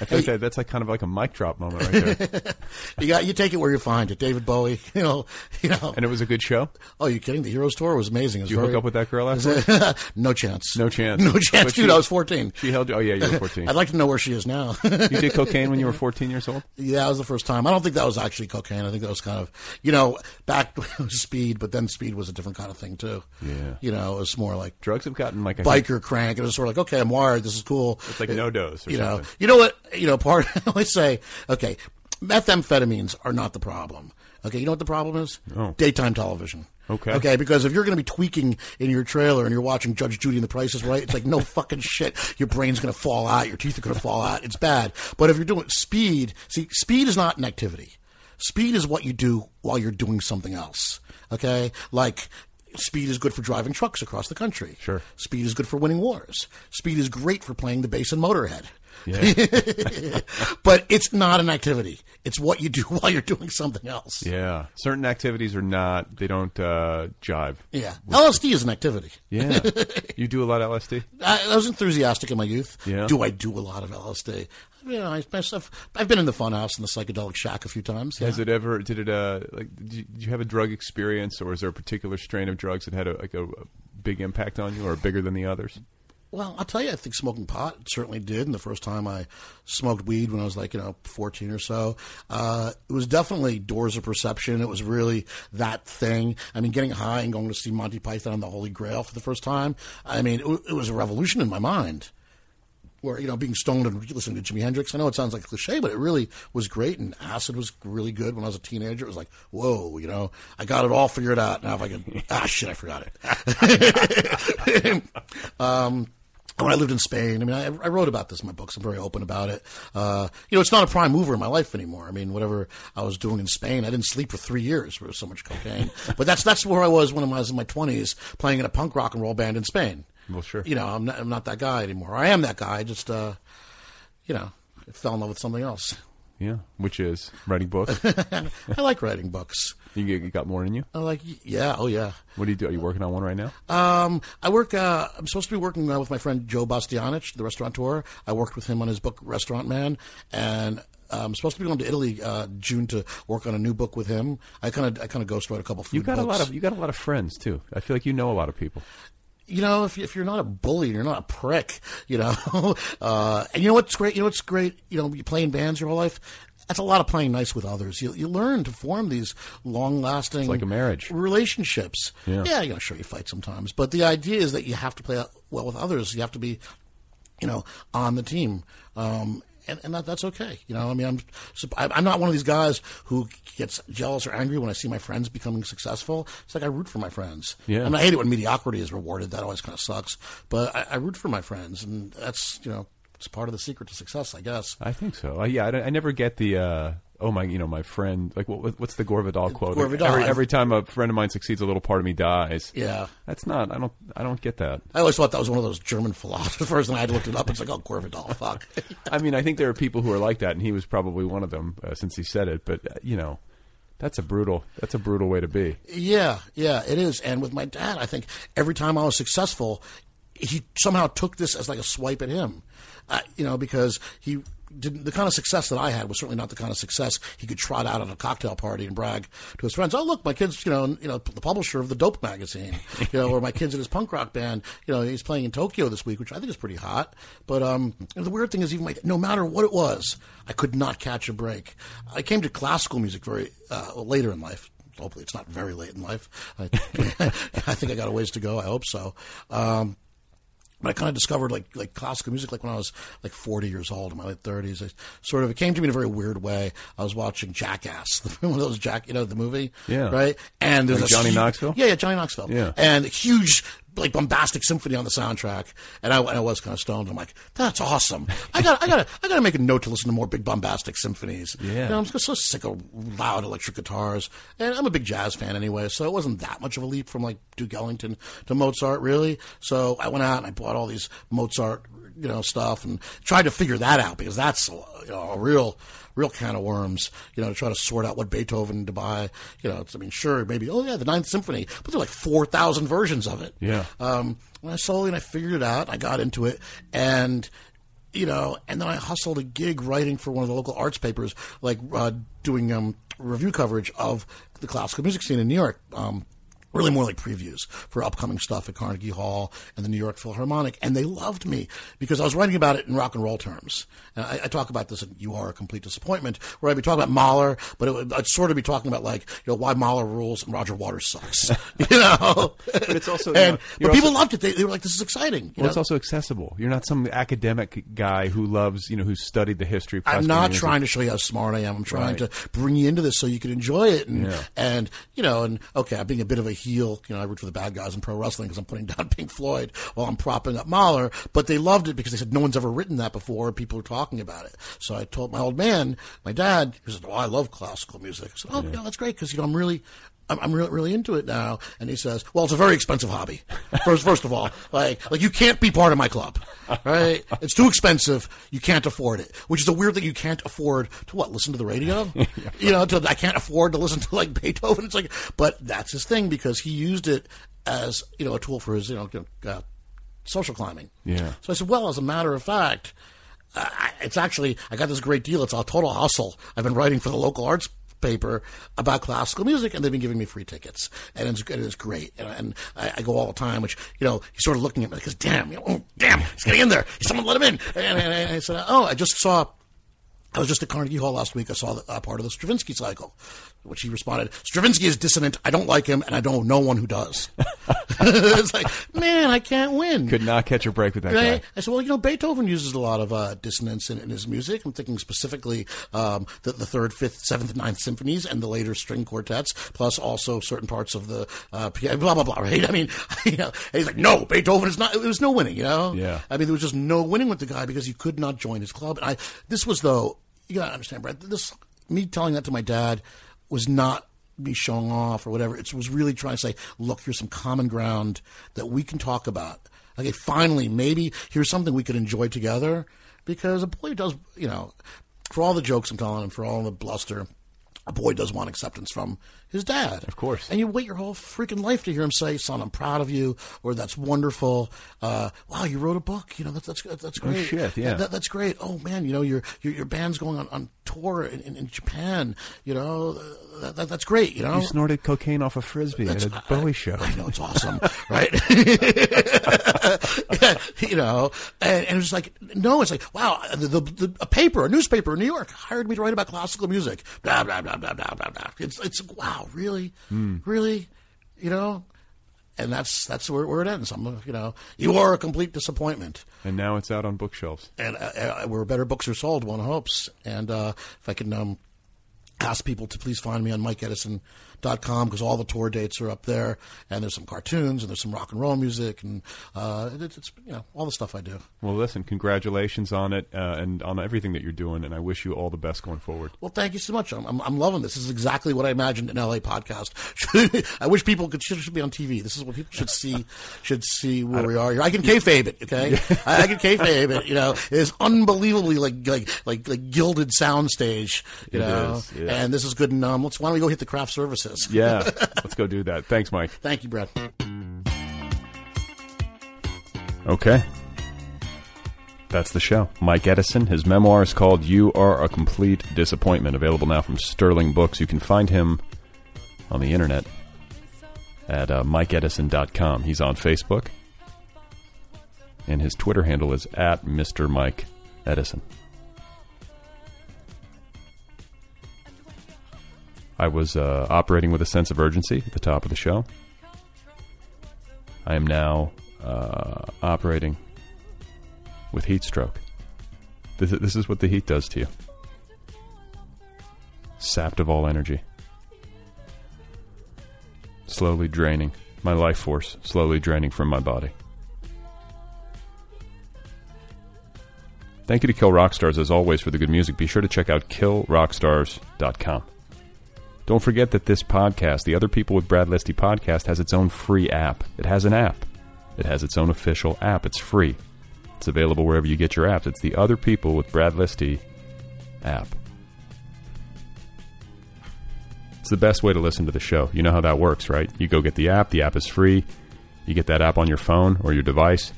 I feel like that, that's like kind of like a mic drop moment right there. You got you take it where you find it. David Bowie, you know, you know. And it was a good show. Oh, you kidding? The Heroes Tour was amazing. It was Did you hook up with that girl after? no chance. No chance. No chance, But dude. she- I was 14. She held. Oh yeah, you were 14. I'd like to know where she is now. you did cocaine when you were 14 years old. yeah, that was the first time. I don't think that was actually cocaine. I think that was kind of, you know, back when it was speed, but then speed was a different kind of thing too. Yeah. You know, it was more like Drugs have gotten like think- biker crank. It was sort of like, okay, I'm wired. This is cool. It's like no uh, dose or you know, something. you know what? You know, part. I always say, okay, methamphetamines are not the problem. Okay, you know what the problem is? Oh. Daytime television. Okay. Okay, because if you're going to be tweaking in your trailer and you're watching Judge Judy and the Price is Right, it's like no fucking shit. Your brain's going to fall out. Your teeth are going to fall out. It's bad. But if you're doing speed, see, speed is not an activity. Speed is what you do while you're doing something else. Okay, like. Speed is good for driving trucks across the country. Sure. Speed is good for winning wars. Speed is great for playing the bass in Motorhead. Yeah. but it's not an activity. It's what you do while you're doing something else. yeah. Certain activities are not. They don't uh, jive. Yeah. LSD is an activity. Yeah. you do a lot of LSD. I, I was enthusiastic in my youth. Yeah. Do I do a lot of LSD? You know, I, myself, I've been in the funhouse and the psychedelic shack a few times. Yeah. Has it ever? Did it? Uh, like, did you, did you have a drug experience, or is there a particular strain of drugs that had a, like a, a big impact on you, or bigger than the others? Well, I'll tell you, I think smoking pot certainly did. And the first time I smoked weed when I was like, you know, 14 or so, uh, it was definitely doors of perception. It was really that thing. I mean, getting high and going to see Monty Python and the Holy Grail for the first time. I mean, it, it was a revolution in my mind. Where, you know, being stoned and listening to Jimi Hendrix. I know it sounds like a cliche, but it really was great. And acid was really good when I was a teenager. It was like, whoa, you know, I got it all figured out. Now if I can, ah, shit, I forgot it. um, when I lived in Spain, I mean, I, I wrote about this in my books. I'm very open about it. Uh, you know, it's not a prime mover in my life anymore. I mean, whatever I was doing in Spain, I didn't sleep for three years. There was so much cocaine. but that's that's where I was when I was in my 20s, playing in a punk rock and roll band in Spain. Well, sure. You know, I'm not, I'm not that guy anymore. I am that guy. I just, uh, you know, fell in love with something else. Yeah, which is writing books. I like writing books. You, get- you got more in you. I like, yeah, oh yeah. What do you do? Are you working on one right now? Um, I work. Uh, I'm supposed to be working uh, with my friend Joe Bastianich, the restaurateur. I worked with him on his book Restaurant Man, and uh, I'm supposed to be going to Italy uh, June to work on a new book with him. I kind of I kind of ghostwrite a couple food You got a lot of you got a lot of friends too. I feel like you know a lot of people. you know, if, if you're not a bully, you're not a prick, you know. uh, and you know what's great? You know what's great? You know, you play in bands your whole life. That's a lot of playing nice with others. You, you learn to form these long lasting, like a marriage. relationships. Yeah. yeah, you know, sure you fight sometimes, but the idea is that you have to play well with others. You have to be, you know, on the team. Um, and, and that, that's okay. You know, I mean, I'm I'm not one of these guys who gets jealous or angry when I see my friends becoming successful. It's like I root for my friends. Yeah. I, mean, I hate it when mediocrity is rewarded. That always kind of sucks. But I, I root for my friends, and that's you know, it's part of the secret to success, I guess. I think so. Uh, yeah, I, I never get the uh, oh my, you know, my friend. Like, what, what's the Gore Vidal quote? Gore Vidal, Every, every time a friend of mine succeeds, a little part of me dies. Yeah. That's not. I don't. I don't get that. I always thought that was one of those German philosophers, and I had looked it up. It's like, oh, Gore Vidal, fuck. I mean, I think there are people who are like that, and he was probably one of them uh, since he said it. But uh, you know, that's a brutal. That's a brutal way to be. Yeah, yeah, it is. And with my dad, I think every time I was successful, he somehow took this as like a swipe at him. Uh, you know, because he didn't, the kind of success that I had was certainly not the kind of success he could trot out at a cocktail party and brag to his friends. Oh, look, my kid's, you know, you know, the publisher of the Dope magazine, you know, or my kid's in his punk rock band. You know, he's playing in Tokyo this week, which I think is pretty hot. But um, the weird thing is, even my, no matter what it was, I could not catch a break. I came to classical music very uh, later in life hopefully it's not very late in life. I, I think I got a ways to go. I hope so. Um, but I kind of discovered like like classical music like when I was like 40 years old in my late 30s. I sort of it came to me in a very weird way. I was watching Jackass, one of those Jack, you know, the movie, Yeah. right? And there's Like a Johnny hu- Knoxville? Yeah, yeah, Johnny Knoxville. Yeah. and huge like bombastic symphony on the soundtrack, and I, and I was kind of stoned. I'm like, that's awesome. I got I got I got to make a note to listen to more big bombastic symphonies. Yeah. You know, I'm just so sick of loud electric guitars, and I'm a big jazz fan anyway, so it wasn't that much of a leap from like Duke Ellington to Mozart, really. So I went out and I bought all these Mozart, you know, stuff and tried to figure that out because that's you know a real real can of worms, you know, to try to sort out what Beethoven to buy. You know, I mean, sure, maybe, oh yeah, the Ninth Symphony, but there are like 4,000 versions of it. Yeah. Um, and I slowly and I figured it out. I got into it, and you know, and then I hustled a gig writing for one of the local arts papers, like uh, doing um, review coverage of the classical music scene in New York. Um, really more like previews for upcoming stuff at Carnegie Hall and the New York Philharmonic. And they loved me because I was writing about it in rock and roll terms. And I, I talk about this in You Are a Complete Disappointment, where I'd be talking about Mahler, but it would, I'd sort of be talking about like, you know, why Mahler rules and Roger Waters sucks. you know? But it's also, and, you're but people also- loved it. They, they were like, this is exciting. You Well, know? it's also accessible. You're not some academic guy who loves, you know, who's studied the history I'm not trying to show you how smart I am. I'm trying Right. to bring you into this so you can enjoy it. And, Yeah. and you know, and okay, I'm being a bit of a heel. You know, I root for the bad guys in pro wrestling because I'm putting down Pink Floyd while I'm propping up Mahler. But they loved it because they said no one's ever written that before. and People are talking about it. So I told my old man, my dad, who said, "Oh, I love classical music." I said, "Oh, yeah, that's great because you know I'm really." I'm, I'm really, really into it now. And he says, well, it's a very expensive hobby. First, first of all, like, like you can't be part of my club, right? It's too expensive. You can't afford it, which is a weird thing. You can't afford to what? Listen to the radio? you know, to, I can't afford to listen to like Beethoven. It's like, but that's his thing because he used it as, you know, a tool for his, you know, uh, social climbing. Yeah. So I said, well, as a matter of fact, I- it's actually I got this great deal. It's a total hustle. I've been writing for the local arts paper about classical music, and they've been giving me free tickets, and it's, it is great. And, and I, I go all the time, which you know he's sort of looking at me because damn, you know, oh, damn, he's getting in there. Someone let him in. And, and, and I said, oh, I just saw. I was just at Carnegie Hall last week. I saw the, uh, part of the Stravinsky cycle, which he responded, Stravinsky is dissonant. I don't like him, and I don't know no one who does. it's like, man, I can't win. Could not catch a break with that Right? guy. I said, well, you know, Beethoven uses a lot of uh, dissonance in, in his music. I'm thinking specifically um, the, the third, fifth, seventh, ninth symphonies and the later string quartets, plus also certain parts of the uh, blah blah blah. Right? I mean, you know, he's like, no, Beethoven is not. It was no winning. You know? Yeah. I mean, there was just no winning with the guy because you could not join his club. And I, this was though, you gotta understand, Brad. This me telling that to my dad was not me showing off or whatever. It was really trying to say, look, here's some common ground that we can talk about. Okay, finally, maybe here's something we could enjoy together. Because a boy does, you know, for all the jokes I'm telling him, for all the bluster, a boy does want acceptance from his dad. Of course. And you wait your whole freaking life to hear him say, son, I'm proud of you, or that's wonderful. Uh, wow, you wrote a book. You know, that's, that's, that's great. Oh, shit, yeah. That- that's great. Oh, man, you know, your, your, your band's going on, on tour in, in, in Japan. You know, that, that, that's great, you know? You snorted cocaine off a frisbee at a Bowie show. I know it's awesome, right? you know, and, and it was like, no, it's like, wow, the, the, the, a paper, a newspaper in New York hired me to write about classical music. Blah blah blah blah blah blah blah. It's it's wow, really, really, you know, and that's that's where, where it ends. I'm, you know, you are a complete disappointment And now it's out on bookshelves. and uh, uh, where better books are sold, one hopes. And uh, if I can um, ask people to please find me on MikeEdison.com because all the tour dates are up there, and there's some cartoons and there's some rock and roll music and uh, it's, it's you know all the stuff I do. Well, listen, congratulations on it uh, and on everything that you're doing, and I wish you all the best going forward. Well, thank you so much. I'm, I'm, I'm loving this. This is exactly what I imagined an LA podcast. I wish people could should, should be on TV. This is what people should see should see where we are here. I can kayfabe it, okay? I, I can kayfabe it. You know, it's unbelievably like like like like gilded soundstage. You It know, is, and this is good. And um, let's why don't we go hit the craft services? Yeah, let's go do that. Thanks, Mike. Thank you, Brett. Okay. That's the show. Mike Edison. His memoir is called You Are a Complete Disappointment, available now from Sterling Books. You can find him on the internet at uh, MikeEdison.com. He's on Facebook. And his Twitter handle is at Mr. Mike Edison. I was uh, operating with a sense of urgency at the top of the show. I am now uh, operating with heat stroke. This, this is what the heat does to you. Sapped of all energy. Slowly draining my life force slowly draining from my body. Thank you to Kill Rock Stars as always for the good music. Be sure to check out killrockstars.com. Don't forget that this podcast, the Other People with Brad Listi podcast, has its own free app. It has an app. It has its own official app. It's free. It's available wherever you get your apps. It's the Other People with Brad Listi app. It's the best way to listen to the show. You know how that works, right? You go get the app, the app is free. You get that app on your phone or your device,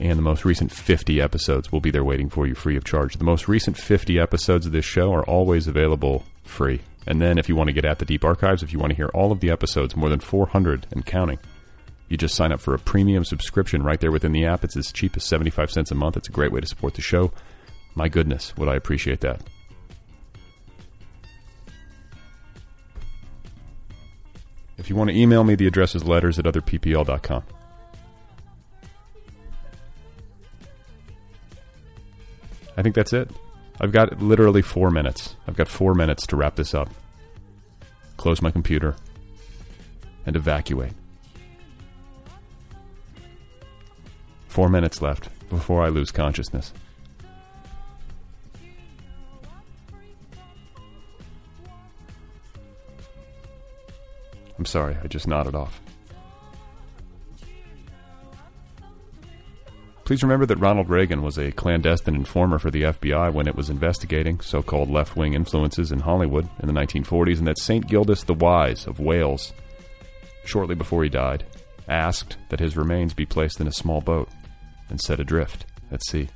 and the most recent 50 episodes will be there waiting for you free of charge. The most recent 50 episodes of this show are always available free. And then if you want to get at the deep archives, if you want to hear all of the episodes, more than 400 and counting, you just sign up for a premium subscription right there within the app. It's as cheap as 75 cents a month. It's a great way to support the show. My goodness, would I appreciate that. If you want to email me, the address is letters at otherppl.com. I think that's it. I've got literally four minutes. I've got four minutes to wrap this up. Close my computer and evacuate. Four minutes left before I lose consciousness. I'm sorry, I just nodded off. Please remember that Ronald Reagan was a clandestine informer for the FBI when it was investigating so called left wing influences in Hollywood in the 1940s, and that St. Gildas the Wise of Wales, shortly before he died, asked that his remains be placed in a small boat and set adrift at sea.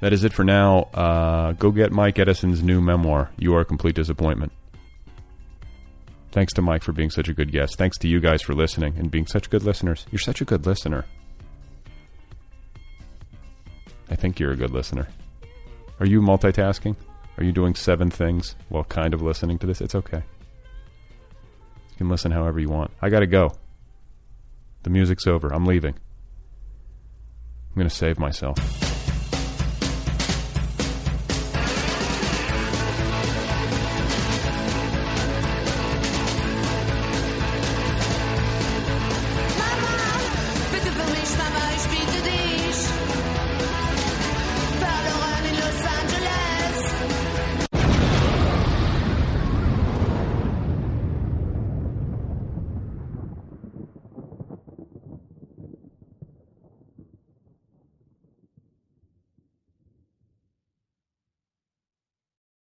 That is it for now. Uh, go get Mike Edison's new memoir, You Are a Complete Disappointment. Thanks to Mike for being such a good guest. Thanks to you guys for listening and being such good listeners. You're such a good listener. I think you're a good listener. Are you multitasking? Are you doing seven things while kind of listening to this? It's okay. You can listen however you want. I gotta go. The music's over. I'm leaving. I'm gonna save myself.